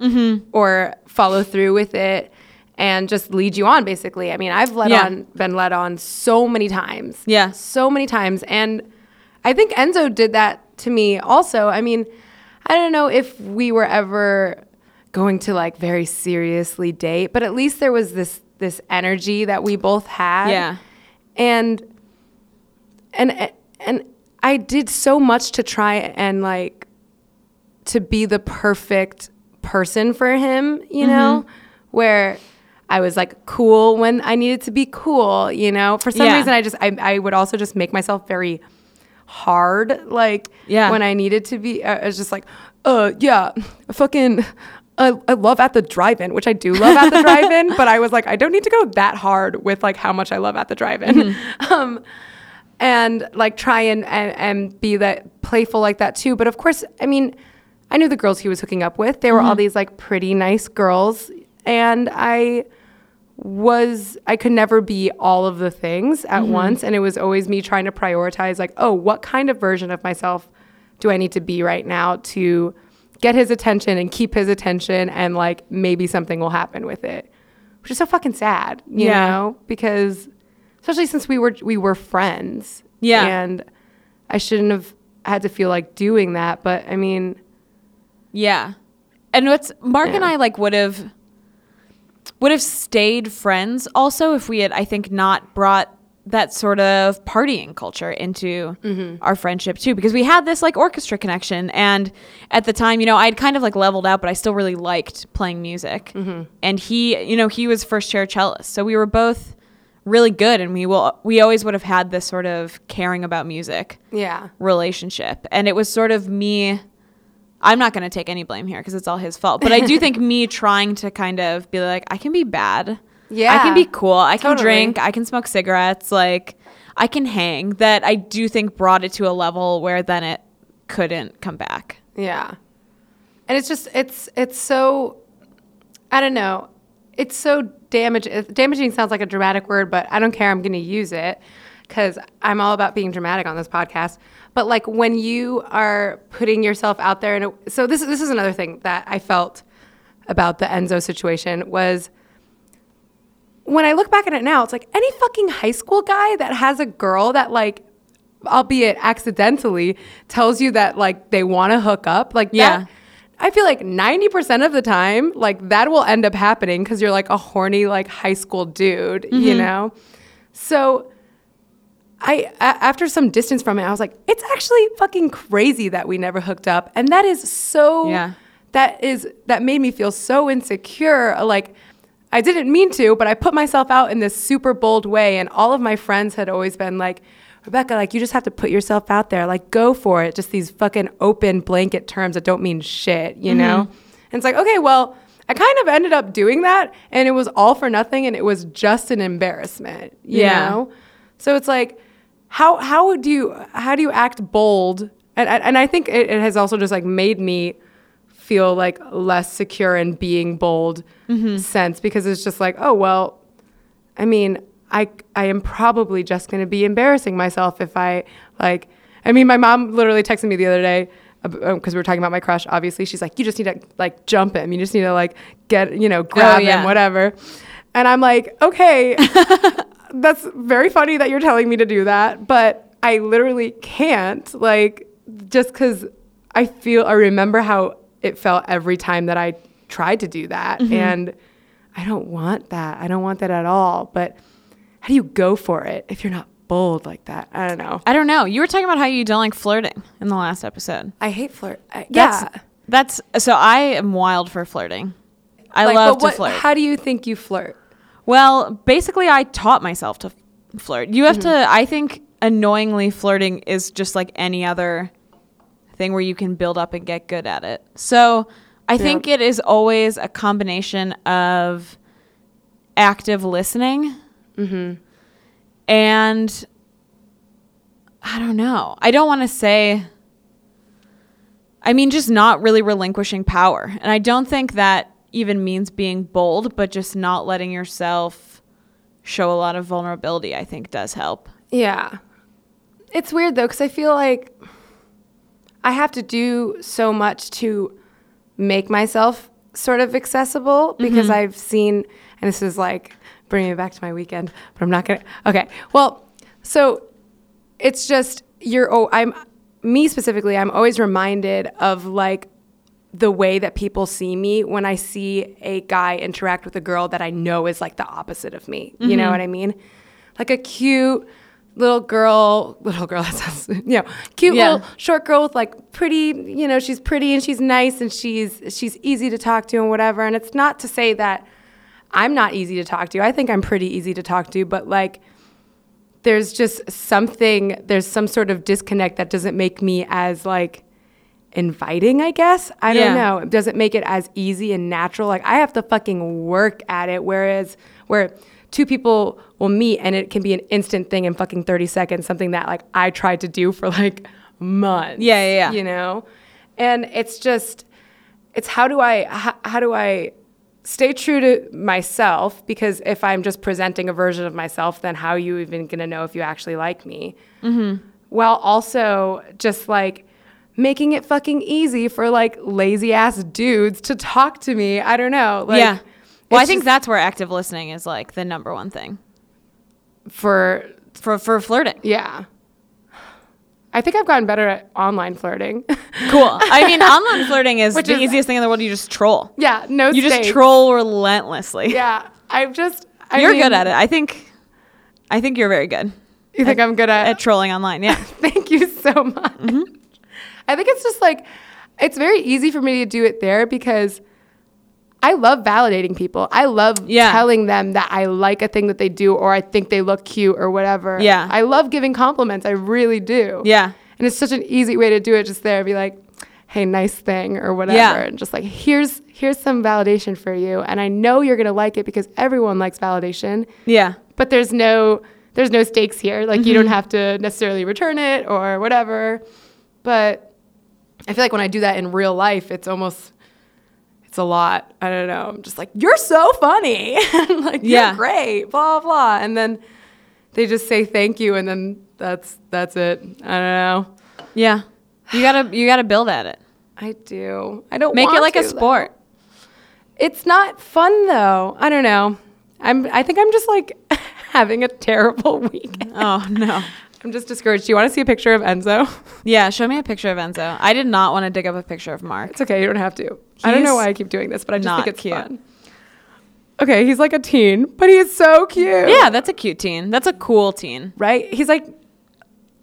or follow through with it and just lead you on basically i mean i've led Yeah. on been led on so many times Yeah. so many times and i think enzo did that to me also i mean i don't know if we were ever going to like very seriously date but at least there was this this energy that we both had Yeah. and and and I did so much to try and like to be the perfect person for him, you mm-hmm. know, where I was like cool when I needed to be cool, you know. For some Yeah. reason, I just I, I would also just make myself very hard, like Yeah. when I needed to be. I was just like, uh, yeah, fucking. I, I love at the drive-in, which I do love at the drive-in, but I was like, I don't need to go that hard with like how much I love at the drive-in. Um, and like try and, and and be that playful like that too. But of course, I mean, I knew the girls he was hooking up with. They were all these like pretty nice girls, and I was I could never be all of the things at mm-hmm. once, and it was always me trying to prioritize like, oh, what kind of version of myself do I need to be right now to get his attention and keep his attention, and like maybe something will happen with it, which is so fucking sad, you Yeah. know, because especially since we were we were friends. Yeah. And I shouldn't have had to feel like doing that, but I mean, Yeah. And what's Mark and I like would have would have stayed friends also if we had I think not brought that sort of partying culture into mm-hmm. our friendship too because we had this like orchestra connection and at the time you know I'd kind of like leveled out but I still really liked playing music mm-hmm. and he you know he was first chair cellist so we were both really good and we will we always would have had this sort of caring about music yeah. relationship. And it was sort of me. I'm not going to take any blame here because it's all his fault. But I do think me trying to kind of be like, I can be bad. Yeah. I can be cool. I can drink. I can smoke cigarettes. Like, I can hang. That I do think brought it to a level where then it couldn't come back. Yeah. And it's just it's it's so I don't know. It's so damaging. Damaging sounds like a dramatic word, but I don't care. I'm going to use it cuz I'm all about being dramatic on this podcast. But like when you are putting yourself out there and so this this is another thing that I felt about the Enzo situation was when I look back at it now, it's like any fucking high school guy that has a girl that like, albeit accidentally, tells you that like they want to hook up, like Yeah. that. I feel like ninety percent of the time, like that will end up happening because you're like a horny like high school dude, you mm-hmm. know. So, I a- after some distance from it, I was like, it's actually fucking crazy that we never hooked up, and that is so Yeah. that is that made me feel so insecure. Like i didn't mean to but i put myself out in this super bold way and all of my friends had always been like rebecca like you just have to put yourself out there. Like go for it. Just these fucking open blanket terms that don't mean shit you mm-hmm. know? And it's like okay well i kind of ended up doing that and it was all for nothing and it was just an embarrassment you Yeah. know? So it's like how how do you how do you act bold? And and, i think it, it has also just like made me feel like less secure in being bold mm-hmm. sense because it's just like oh well i mean i i am probably just going to be embarrassing myself if i like i mean my mom literally texted me the other day because um, we were talking about my crush obviously. She's like you just need to like jump him. You just need to like get you know oh, grab yeah. him whatever. And i'm like okay that's very funny that you're telling me to do that, but I literally can't. Like, just because I feel, I remember how it felt every time that I tried to do that. Mm-hmm. And I don't want that. I don't want that at all. But how do you go for it if you're not bold like that? I don't know. I don't know. You were talking about how you don't like flirting in the last episode. I hate flirt. I, That's, yeah. That's so I am wild for flirting. I Like, love but to flirt. How do you think you flirt? Well, basically, I taught myself to flirt. You have Mm-hmm. to, I think, annoyingly flirting is just like any other thing where you can build up and get good at it. So I think it is always a combination of active listening Mm-hmm. and I don't know. I don't want to say. I mean, just not really relinquishing power. And I don't think that even means being bold, but just not letting yourself show a lot of vulnerability, I think does help. Yeah. It's weird though, because I feel like I have to do so much to make myself sort of accessible because mm-hmm. I've seen, and this is like bringing me back to my weekend, but I'm not going to. Okay. Well, so it's just, you're, oh, I'm, me specifically, I'm always reminded of like the way that people see me when I see a guy interact with a girl that I know is like the opposite of me. You know mm-hmm. what I mean? Like a cute, little girl, little girl, that sounds, you know, cute Yeah. little short girl with like pretty, you know, she's pretty and she's nice and she's she's easy to talk to and whatever. And it's not to say that I'm not easy to talk to. I think I'm pretty easy to talk to, but like there's just something there's some sort of disconnect that doesn't make me as like inviting, I guess. I Yeah. don't know. It doesn't make it as easy and natural. Like I have to fucking work at it. Whereas where two people will meet and it can be an instant thing in fucking 30 seconds, something that like I tried to do for like months. Yeah, yeah, yeah. You know? And it's just it's how do I how, how do I stay true to myself because if I'm just presenting a version of myself, then how are you even gonna know if you actually like me? Mm-hmm. While also just like making it fucking easy for like lazy ass dudes to talk to me. I don't know. Like, yeah. Well, I think just that's where active listening is like the number one thing for for for flirting. yeah. I think I've gotten better at online flirting. Cool. I mean, online flirting is Which the is- easiest thing in the world. You just troll. yeah, no You just troll relentlessly. Yeah, I've just. I you're mean, good at it. I think. I think you're very good You think I'm good at at trolling online. Yeah. Thank you so much. Mm-hmm. I think it's just like, it's very easy for me to do it there because I love validating people. I love Yeah. telling them that I like a thing that they do or I think they look cute or whatever. Yeah. I love giving compliments. I really do. Yeah. And it's such an easy way to do it just there, be like, hey, nice thing or whatever. Yeah. And just like, here's here's some validation for you. And I know you're gonna like it because everyone likes validation Yeah. but there's no there's no stakes here like you Mm-hmm. don't have to necessarily return it or whatever but i feel like when i do that in real life it's almost it's a lot i don't know i'm just like you're so funny and like Yeah. you're great blah blah and then they just say thank you and then that's that's it i don't know Yeah. You gotta you gotta build at it. i do i don't Make it like a to, though. sport. it's not fun though i don't know i'm i think i'm just like having a terrible week Oh no. I'm just discouraged. Do you want to see a picture of Enzo? Yeah, show me a picture of Enzo. I did not want to dig up a picture of Mark. It's okay. You don't have to. I don't know why I keep doing this, but I just think it's cute. fun. Okay, he's like a teen, but he's so cute. Yeah, that's a cute teen. That's a cool teen. Right? He's like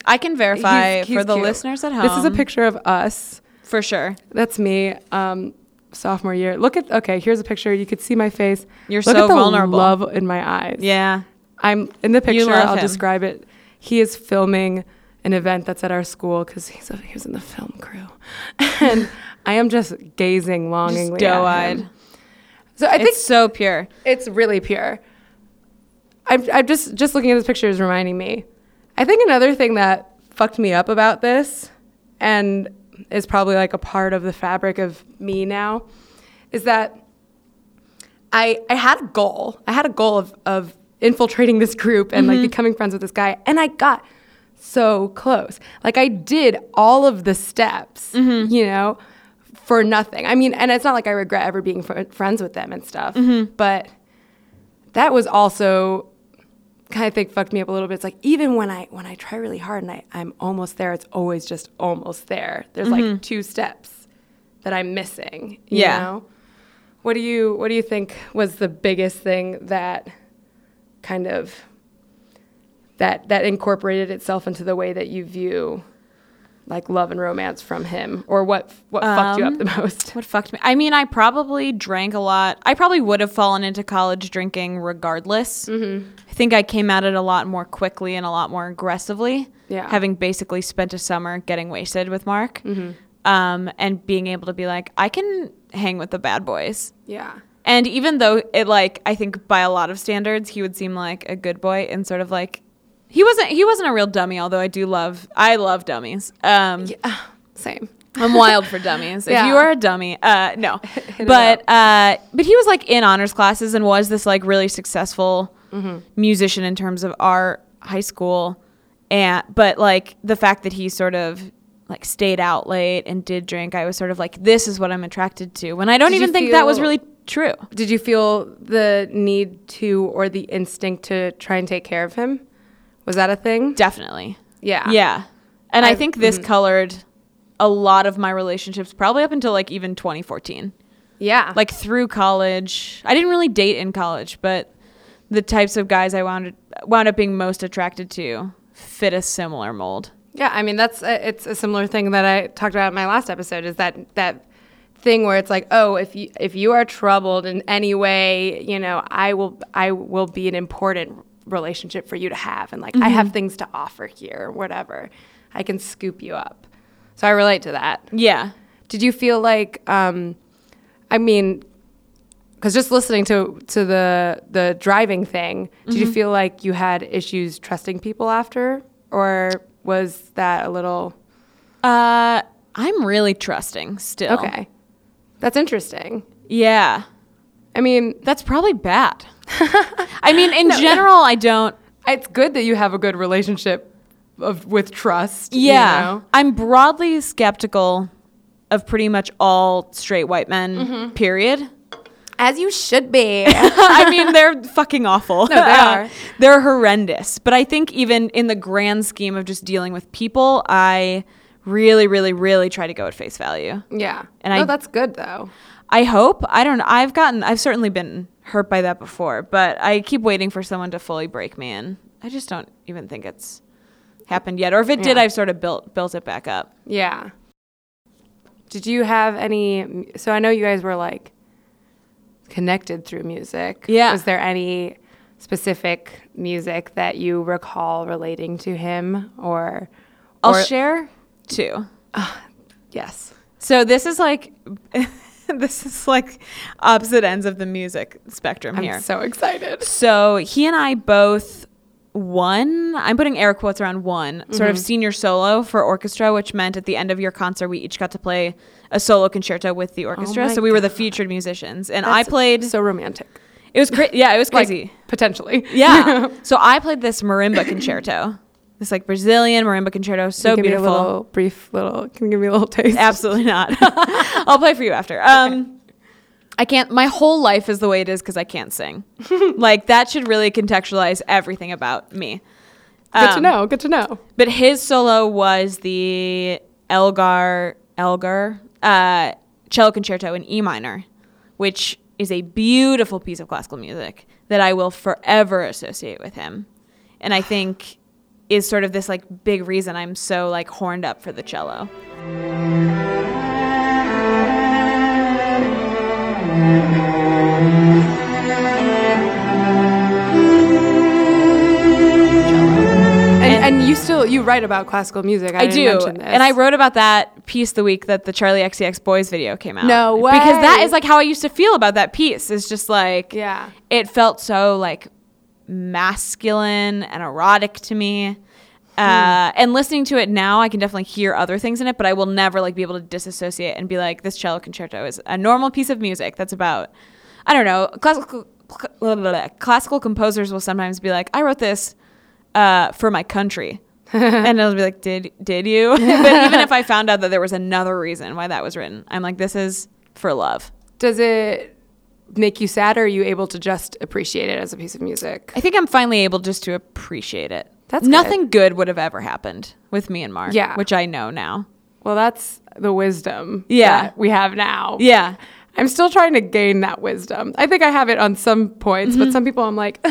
I can verify he's- he's for the cute. listeners at home. This is a picture of us. for sure. That's me. Um, sophomore year. Look at okay. Here's a picture. You could see my face. You're Look so at the vulnerable. Love in my eyes. Yeah. I'm in the picture. love I'll him. describe it. He is filming an event that's at our school because he's a, he was in the film crew, and I am just gazing longingly. At him. doe-eyed. So I think it's so pure. it's really pure. I'm, I'm just just looking at this picture is reminding me. I think another thing that fucked me up about this, and is probably like a part of the fabric of me now, is that I I had a goal. I had a goal of of infiltrating this group and like mm-hmm. becoming friends with this guy, and I got so close. Like I did all of the steps, mm-hmm. you know, for nothing. I mean, and it's not like I regret ever being fr- friends with them and stuff, mm-hmm. but that was also kind of think fucked me up a little bit. It's like even when I when I try really hard and I, I'm almost there, it's always just almost there. There's like two steps that I'm missing. You Yeah. Know? What do you what do you think was the biggest thing that kind of that that incorporated itself into the way that you view like love and romance from him? Or what what fucked you up Um, the most? What fucked me? I mean, I probably drank a lot. I probably would have fallen into college drinking regardless. Mm-hmm. I think I came at it a lot more quickly and a lot more aggressively. Yeah. Having basically spent a summer getting wasted with Mark. Mm-hmm. Um, and being able to be like, I can hang with the bad boys. Yeah. And even though it like I think by a lot of standards he would seem like a good boy and sort of like he wasn't he wasn't a real dummy, although I do love I love dummies. Um Yeah. Same. I'm wild for dummies. If you are a dummy, uh no. but uh but he was like in honors classes and was this like really successful Mm-hmm. musician in terms of our high school. And but like the fact that he sort of like stayed out late and did drink, I was sort of like this is what I'm attracted to. When I don't Did even think that was really true. Did you feel the need to or the instinct to try and take care of him? Was that a thing? Definitely. Yeah. Yeah. And I I've- think this mhm. colored a lot of my relationships, probably up until like even 2014. Yeah. Like through college. I didn't really date in college, but the types of guys I wound wound up being most attracted to fit a similar mold. Yeah, I mean that's a, it's a similar thing that I talked about in my last episode. Is that that thing where it's like, oh, if you if you are troubled in any way, you know, I will I will be an important relationship for you to have, and like I have things to offer here, whatever. I can scoop you up. So I relate to that. Yeah. Did you feel like, um, I mean, because just listening to to the the driving thing, did you feel like you had issues trusting people after, or was that a little Uh, I'm really trusting still. okay? That's interesting. Yeah. I mean, That's probably bad. I mean, in general, I don't. it's good that you have a good relationship of with trust. you Yeah. know? I'm broadly skeptical of pretty much all straight white men, mm-hmm. period. as you should be. I mean, they're fucking awful. No, they are. they're horrendous. But I think even in the grand scheme of just dealing with people, I really, really, really try to go at face value. yeah, And no, I- that's good though. I hope. I don't. I've gotten, I've certainly been hurt by that before, but I keep waiting for someone to fully break me in. I just don't even think it's happened yet. Or if it did, I've sort of built built it back up. Yeah. Did you have any? So I know you guys were like connected through music. Yeah. Was there any specific music that you recall relating to him, or? I'll or- share two. Ah, yes. So this is like, this is like opposite ends of the music spectrum here. I'm here. so excited. So he and I both won, I'm putting air quotes around one, sort of mm-hmm. senior solo for orchestra, which meant at the end of your concert, we each got to play a solo concerto with the orchestra. Oh my so we were the featured musicians. And I played, so romantic. it was crazy. Yeah, it was Like, crazy. potentially. yeah. So I played this marimba concerto, this like Brazilian marimba concerto. So give beautiful. Me a little brief little. Can you give me a little taste? Absolutely not. I'll play for you after. Um, I can't. My whole life is the way it is because I can't sing. like that should really contextualize everything about me. Good to Um, know. Good to know. But his solo was the Elgar Elgar uh, cello concerto in E minor, which is a beautiful piece of classical music that I will forever associate with him, and I think is sort of this like big reason I'm so like horned up for the cello. And, and you still you write about classical music. I, I didn't do, this. and I wrote about that piece the week that the Charli XCX Boys video came out. No way, because that is like how I used to feel about that piece. It's just like Yeah. it felt so like masculine and erotic to me. Uh, and listening to it now, I can definitely hear other things in it, but I will never like be able to disassociate and be like, this cello concerto is a normal piece of music that's about, I don't know, classical blah, blah, blah. classical composers will sometimes be like, I wrote this uh, for my country. and it'll be like, did did you? but even if I found out that there was another reason why that was written, I'm like, this is for love. Does it make you sad, or are you able to just appreciate it as a piece of music? I think I'm finally able just to appreciate it. That's nothing good. would have ever happened with me and Mark. Yeah. which I know now. Well, that's the wisdom Yeah. we have now. Yeah, I'm still trying to gain that wisdom. I think I have it on some points, Mm-hmm. but some people I'm like,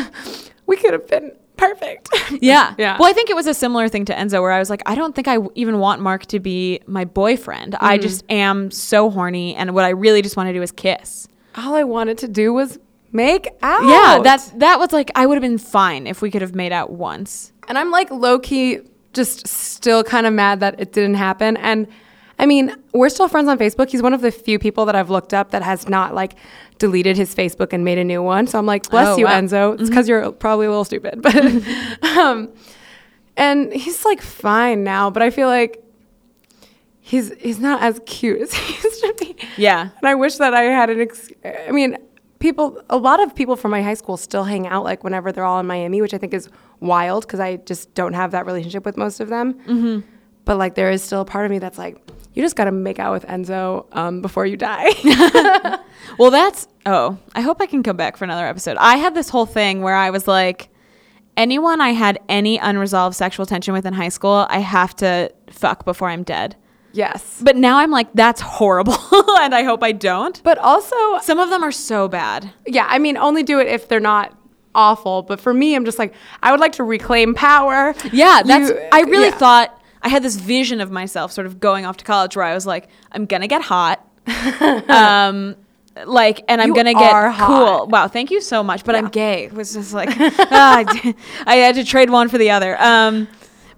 we could have been perfect. yeah, Yeah. Well, I think it was a similar thing to Enzo, where I was like, I don't think I w- even want Mark to be my boyfriend. I Mm-hmm. just am so horny, and what I really just want to do is kiss. All I wanted to do was make out. Yeah, that that was like I would have been fine if we could have made out once. And I'm like low key, just still kind of mad that it didn't happen. And I mean, we're still friends on Facebook. He's one of the few people that I've looked up that has not like deleted his Facebook and made a new one. So I'm like, bless Oh, you, wow. Enzo. It's because you're probably a little stupid. But, um, and he's like fine now, but I feel like he's he's not as cute as he used to be. Yeah. And I wish that I had an. Ex- I mean, people. A lot of people from my high school still hang out like whenever they're all in Miami, which I think is wild because I just don't have that relationship with most of them. Mm-hmm. But like, there is still a part of me that's like, you just got to make out with Enzo um, before you die. Well, that's oh, I hope I can come back for another episode. I had this whole thing where I was like, anyone I had any unresolved sexual tension with in high school, I have to fuck before I'm dead. Yes. But now I'm like, that's horrible, and I hope I don't. But also, Some of them are so bad. yeah, I mean, only do it if they're not awful. But for me, I'm just like, I would like to reclaim power. Yeah, that's. You- I really yeah. thought I had this vision of myself, sort of going off to college, where I was like, I'm gonna get hot, um, like, and I'm You gonna get cool. Wow, thank you so much. But I'm gay. It was just like ah, I I had to trade one for the other. Um,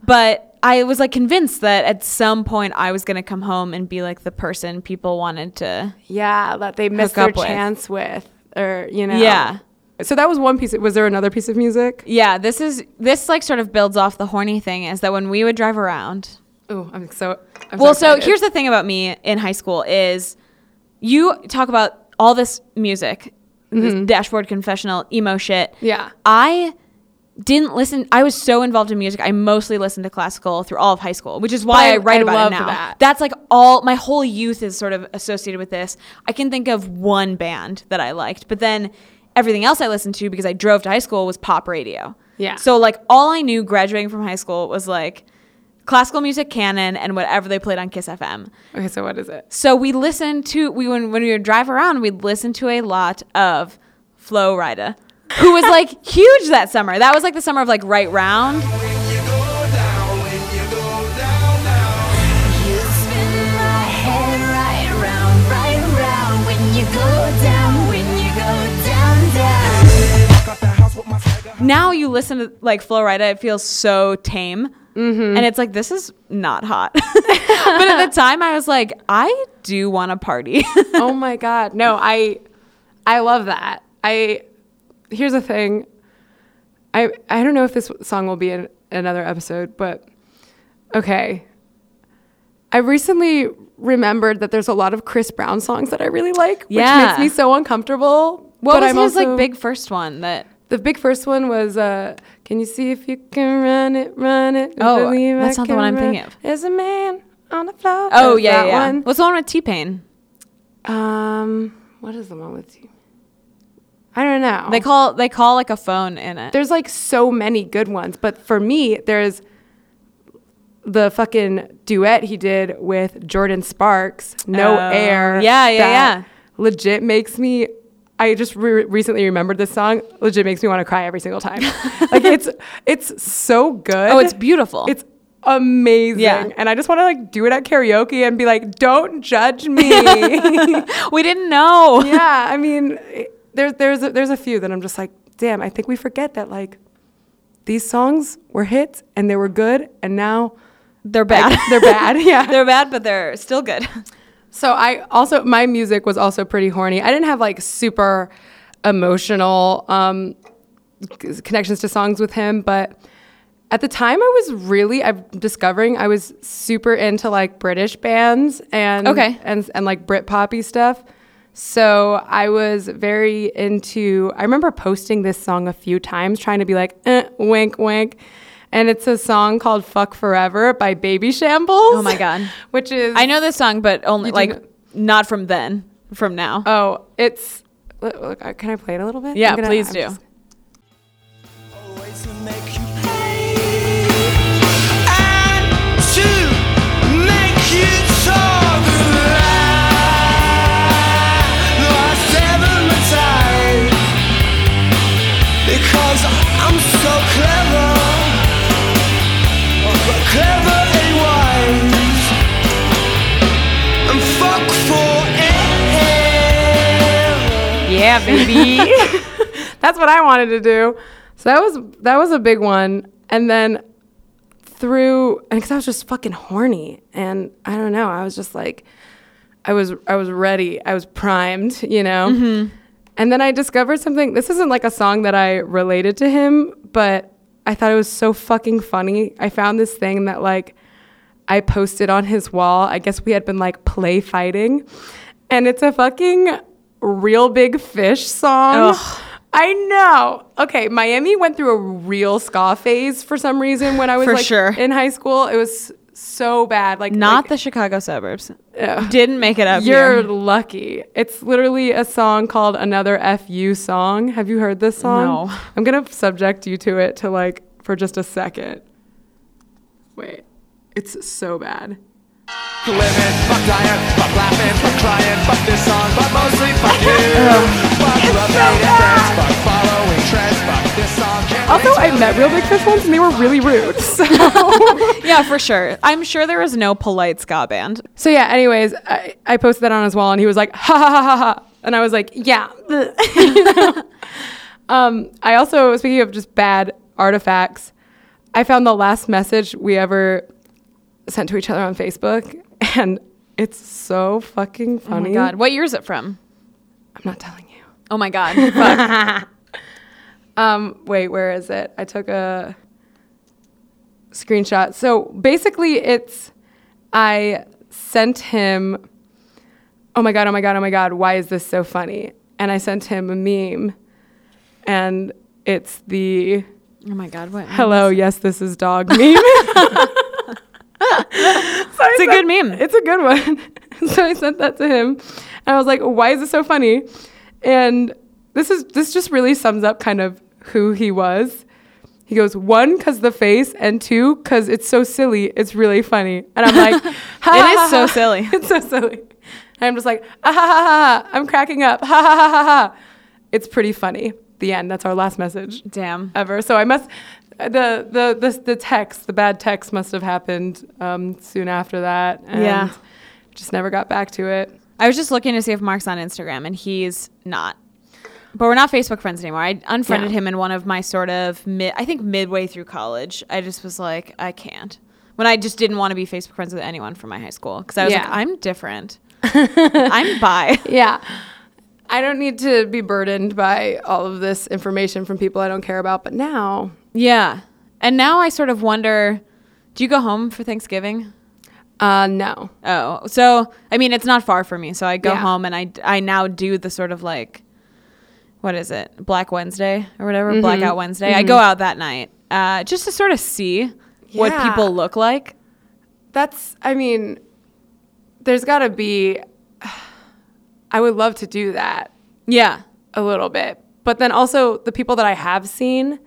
but I was like convinced that at some point I was gonna come home and be like the person people wanted to. Yeah, that they missed their up with. chance with, or you know. Yeah. So that was one piece. Was there another piece of music? Yeah, this is this like sort of builds off the horny thing. Is that when we would drive around, Oh, I'm so. I'm well, so excited. here's the thing about me in high school is you talk about all this music, this dashboard confessional, emo shit. Mm-hmm. Yeah. I didn't listen. I was so involved in music. I mostly listened to classical through all of high school, which is why I- I, write I about it now. that. That's like all my whole youth is sort of associated with this. I can think of one band that I liked, but then everything else I listened to because I drove to high school was pop radio. Yeah. So like all I knew graduating from high school was like classical music canon and whatever they played on Kiss FM. Okay, so what is it? So we listened to we when, when we would drive around, we'd listen to a lot of Flo Rida, who was like huge that summer. That was like the summer of like right round. You spin my head right round, right round when you go down, when you go down, down. Now you listen to like Flo Rida, it feels so tame. Mm-hmm. And it's like this is not hot. but at the time I was like, I do want to party. oh my god no i i love that i here's the thing i i don't know if this song will be in another episode but okay i recently remembered that there's a lot of chris brown songs that i really like which Yeah. makes me so uncomfortable what but was i'm his also like big first one that the big first one was uh can you see if you can run it run it Oh, Believe I that's not the one I'm thinking of. there's a man on the floor Oh yeah, that yeah. one. What's the one with T Pain? um what is the one with you i don't know They call they call like a phone in it. there's like so many good ones, but for me, there's the fucking duet he did with Jordin Sparks, No Oh, Air. yeah, yeah, yeah. Legit makes me. I just re- recently remembered this song. Legit makes me want to cry every single time. like it's it's so good. Oh, it's beautiful. It's amazing. Yeah. And I just want to like do it at karaoke and be like, "Don't judge me." we didn't know. yeah, I mean, there's there's a, there's a few that I'm just like, damn. I think we forget that like these songs were hits and they were good, and now They're bad. like, they're bad. Yeah. They're bad, but they're still good. so I also my music was also pretty horny. I didn't have like super emotional um, connections to songs with him, but at the time I was really I'm discovering I was super into like British bands and Okay. and and like Brit poppy stuff. So I was very into. I remember posting this song a few times, trying to be like, eh, wink, wink. And it's a song called "Fuck Forever" by Babyshambles. Oh my God. Which is I know this song, but only like know- not from then, from now. Oh, it's. Look, uh, can I play it a little bit? yeah, gonna- please I'm do. just- Yeah, baby. That's what I wanted to do. So that was that was a big one. And then through and because I was just fucking horny, and I don't know, I was just like, I was I was ready, I was primed, you know. Mm-hmm. And then I discovered something. This isn't like a song that I related to him, but I thought it was so fucking funny. I found this thing that like I posted on his wall. I guess we had been like play fighting, and it's a fucking real big fish song. Ugh. I know. Okay, Miami went through a real ska phase for some reason when I was For like sure. in high school. It was so bad. Like not like, the Chicago suburbs. Ugh. Didn't make it up You're here. lucky. It's literally a song called Another FU Song. Have you heard this song? No. I'm going to subject you to it to like for just a second. Wait. It's so bad. Living, fuck dying, fuck laughing, fuck crying, fuck this song, but mostly fuck you. Um, Fuck love, hate, and friends, fuck following trash, but this song can't Also, I met Real Big Fish once, and they were really rude. So, yeah, for sure. I'm sure there was no polite ska band. so yeah. Anyways, I, I posted that on his wall, and he was like, "Ha ha ha ha ha," and I was like, "Yeah." You know? um, I also, speaking of just bad artifacts, I found the last message we ever sent to each other on Facebook, and it's so fucking funny. Oh funny. my god, what year is it from? I'm not telling you. Oh my god. Um, wait, where is it? I took a screenshot. So basically, it's I sent him. Oh my god! Oh my god! Oh my god! Why is this so funny? And I sent him a meme, and it's the oh my god, what? "Hello, yes, this is dog" meme. It's a good meme. It's a good one. so I sent that to him, and I was like, "Why is this so funny?" And this is this just really sums up kind of who he was. He goes one because the face, and two because it's so silly. It's really funny, and I'm like, ha, It is so silly. It's so silly. And I'm just like, ah, ha ha ha ha. I'm cracking up. Ha ha ha ha ha. It's pretty funny. The end. That's our last message Damn. ever. So I must the the the, the text, the bad text must have happened um, soon after that. And Yeah. Just never got back to it. I was just looking to see if Mark's on Instagram, and he's not. But we're not Facebook friends anymore. I unfriended Yeah. him in one of my sort of mid, I think midway through college. I just was like, I can't. When I just didn't want to be Facebook friends with anyone from my high school because I was like, I'm different. I'm bi. Yeah. I don't need to be burdened by all of this information from people I don't care about. But now, Yeah. And now I sort of wonder, do you go home for Thanksgiving? Uh, no. Oh, so I mean, it's not far for me. So I go Yeah. home and I I now do the sort of like, what is it, Black Wednesday or whatever, Mm-hmm. Blackout Wednesday. I go out that night uh, just to sort of see what Yeah. people look like. That's, I mean, there's got to be, I would love to do that. Yeah, a little bit. But then also the people that I have seen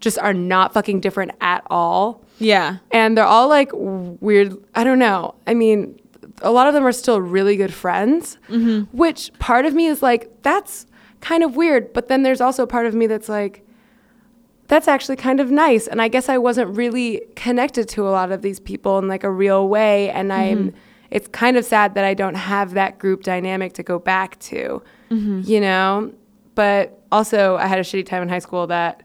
just are not fucking different at all. Yeah, And they're all like weird. I don't know. I mean, a lot of them are still really good friends, mm-hmm. which part of me is like, that's kind of weird. But then there's also part of me that's like, that's actually kind of nice. And I guess I wasn't really connected to a lot of these people in like a real way. And I'm, mm-hmm. it's kind of sad that I don't have that group dynamic to go back to, mm-hmm. you know? But also, I had a shitty time in high school that,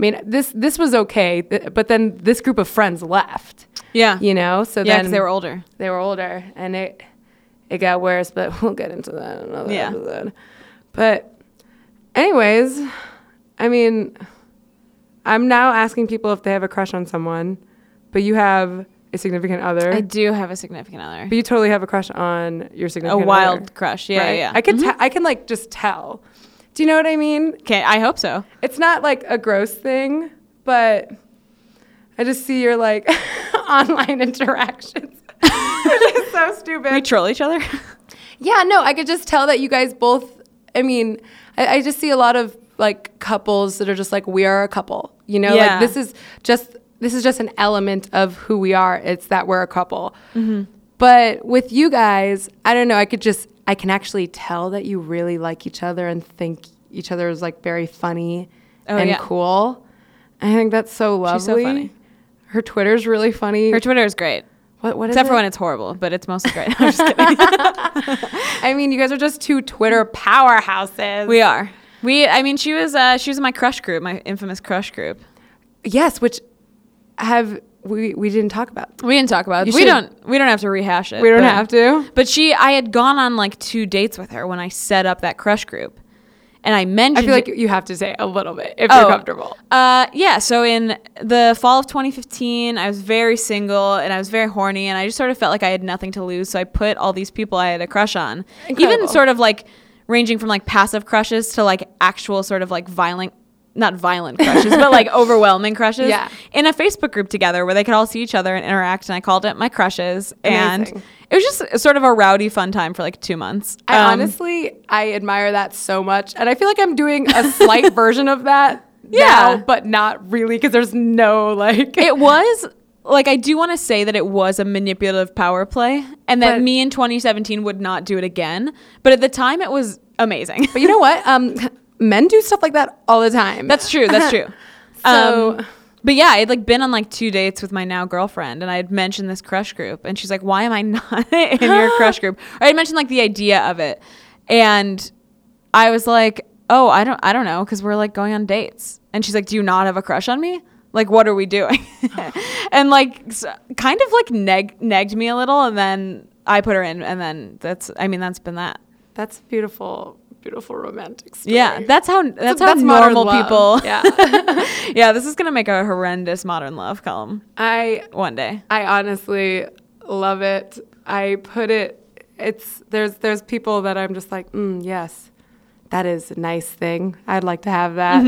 mean, this this was okay, but then this group of friends left, yeah, you know? So yeah, then because they were older. they were older and it it got worse but we'll get into that in another Yeah. episode but anyways i mean i'm now asking people if they have a crush on someone but you have a significant other I do have a significant other, but you totally have a crush on your significant. Other a wild other, crush. Yeah, right? yeah. i can mm-hmm. te- i can like just tell do you know what i mean Okay, I hope so. it's not like a gross thing but i just see your like online interactions which is so stupid We troll each other. Yeah, no, I could just tell that you guys both. I mean, I, I just see a lot of like couples that are just like we are a couple. You know, Yeah. like this is just this is just an element of who we are. It's that we're a couple. Mm-hmm. But with you guys, I don't know. I could just I can actually tell that you really like each other and think each other is like very funny Oh, and yeah. cool. I think that's so lovely. She's so funny. Her Twitter's really funny. Her Twitter is great, what what is except for it? when it's horrible, but it's mostly great. I'm just kidding. I mean, you guys are just two Twitter powerhouses. we are. We. I mean, she was. Uh, she was in my crush group, my infamous crush group. Yes, which have we we didn't talk about. We didn't talk about. it. You We should- don't. We don't have to rehash it. We don't but- have to. But she, I had gone on like two dates with her when I set up that crush group, and I mentioned I feel like you have to say a little bit if Oh. you're comfortable. Uh, yeah. So in the fall of 2015, I was very single and I was very horny, and I just sort of felt like I had nothing to lose. So I put all these people I had a crush on, Incredible. even sort of like ranging from like passive crushes to like actual sort of like violent. Not violent crushes, but like overwhelming crushes. Yeah. In a Facebook group together where they could all see each other and interact. And I called it my crushes. And it was just sort of a rowdy, fun time for like two months. I Um, honestly I admire that so much, and I feel like I'm doing a slight version of that. Yeah. now, but not really because there's no like. it was like I do want to say that it was a manipulative power play and that But- me in 2017 would not do it again. But at the time it was amazing. but you know what? Um, men do stuff like that all the time. That's true. That's true. So- um, but yeah, I'd like been on like two dates with my now girlfriend, and I had mentioned this crush group, and she's like, "Why am I not in your crush group?" Or I mentioned like the idea of it, and I was like, "Oh, I don't, I don't know," because we're like going on dates, and she's like, "Do you not have a crush on me? Like, what are we doing?" and like, s- kind of like neg negged me a little, and then I put her in, and then that's, I mean, that's been that. That's beautiful, beautiful romantic story. Yeah, that's how that's, how that's normal people. Yeah. yeah, this is gonna make a horrendous modern love column I one day. I honestly love it. I put it. It's there's there's people that I'm just like, mm, yes, that is a nice thing. I'd like to have that,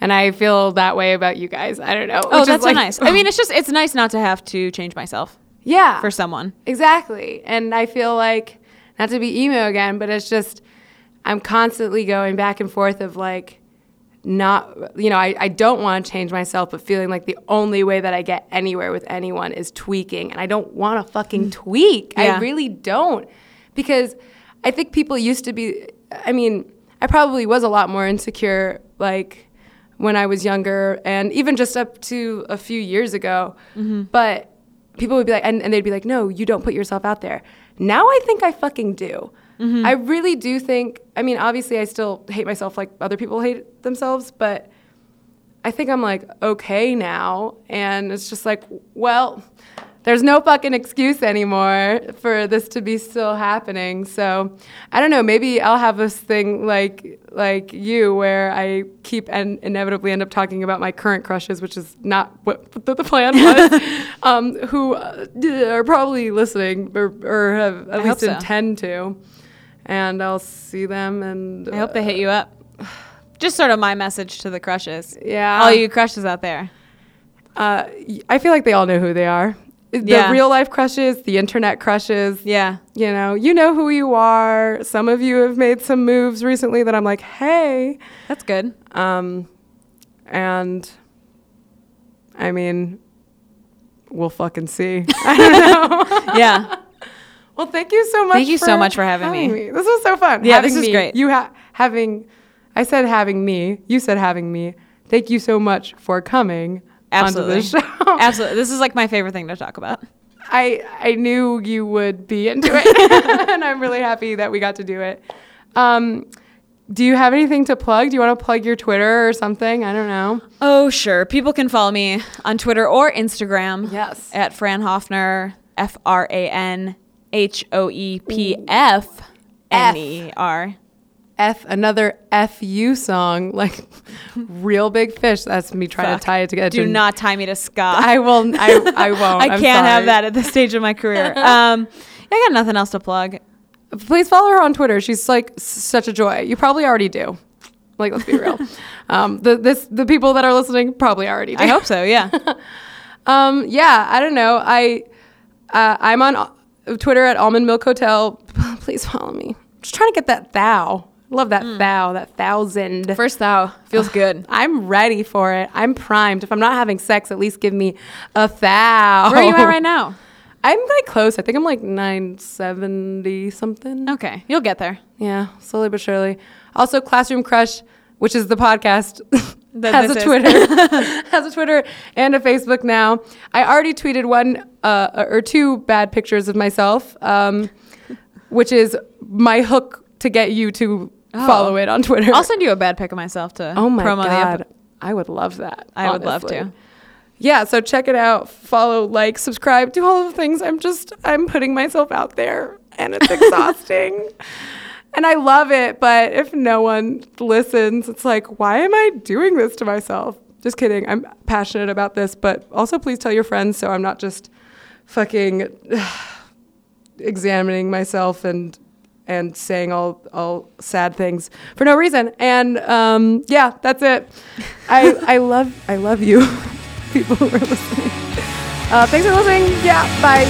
and I feel that way about you guys. I don't know. Mm-hmm. Oh, that's so nice. I mean, it's just it's nice not to have to change myself yeah, for someone. exactly. And I feel like not to be emo again, but it's just I'm constantly going back and forth of like not you know I, I don't want to change myself but feeling like the only way that i get anywhere with anyone is tweaking and i don't want to fucking mm. tweak. Yeah. i really don't. Because i think people used to be i mean i probably was a lot more insecure like when i was younger and even just up to a few years ago. Mm-hmm. But people would be like and, and they'd be like no you don't put yourself out there. Now i think i fucking do i really do think i mean obviously i still hate myself like other people hate themselves but i think i'm like okay now. And it's just like well there's no fucking excuse anymore for this to be still happening. So i don't know maybe i'll have this thing like like you where i keep and inevitably end up talking about my current crushes which is not what the, the plan was. Um, who uh, are probably listening or, or have at I least so. intend to and i'll see them and I hope they hit you up. Just sort of my message to the crushes. Yeah. All you crushes out there. uh, i feel like they all know who they are the Yeah. real life crushes the internet crushes Yeah. you know, you know who you are. Some of you have made some moves recently that I'm like, hey. That's good. Um, and I mean, we'll fucking see. I don't know. Yeah. Well, thank you so much. Thank you so much for having me. This was so fun. Yeah, Having this is me. great. You ha- having, I said having me. You said having me. Thank you so much for coming Absolutely. onto the show. Absolutely. This is like my favorite thing to talk about. I I knew you would be into it, and I'm really happy that we got to do it. Um, do you have anything to plug? Do you want to plug your Twitter or something? I don't know. Oh, sure. People can follow me on Twitter or Instagram. Yes. At Fran Hoepfner, F R A N H O E P F N E R. F another FU song, like Reel Big Fish. That's me trying Fuck. to tie it together. Do not tie me to Scott. I will. I I won't. I I'm can't have that at this stage of my career. Um, I got nothing else to plug. Please follow her on Twitter. She's like such a joy. You probably already do. Like, let's be real. um, the this the people that are listening probably already do. I hope so. Yeah. Um, yeah, I don't know. I uh, I'm on Twitter at Almond Milk Hotel. Please follow me. Just trying to get that thou. Love that mm. thou. That thousand. First thou feels good. I'm ready for it. I'm primed. If I'm not having sex, at least give me a thou. Where are you at right now? I'm like close. I think I'm like 970 something. Okay, you'll get there. Yeah, slowly but surely. Also, Classroom Crush, which is the podcast, has a. Twitter, has a Twitter and a Facebook now. I already tweeted one uh, or two bad pictures of myself, um, which is my hook to get you to follow it on Twitter. I'll send you a bad pic of myself to oh my promo the god, ep- I would love that. I would love to. Yeah, so check it out. Follow, like, subscribe, do all of the things. I'm just, I'm putting myself out there and it's exhausting. And I love it, but if no one listens, it's like, why am I doing this to myself? Just kidding. I'm passionate about this, but also please tell your friends so I'm not just fucking examining myself and and saying all all sad things for no reason. And um, yeah, that's it. I I love I love you, people who are listening. Uh, thanks for listening. Yeah, bye.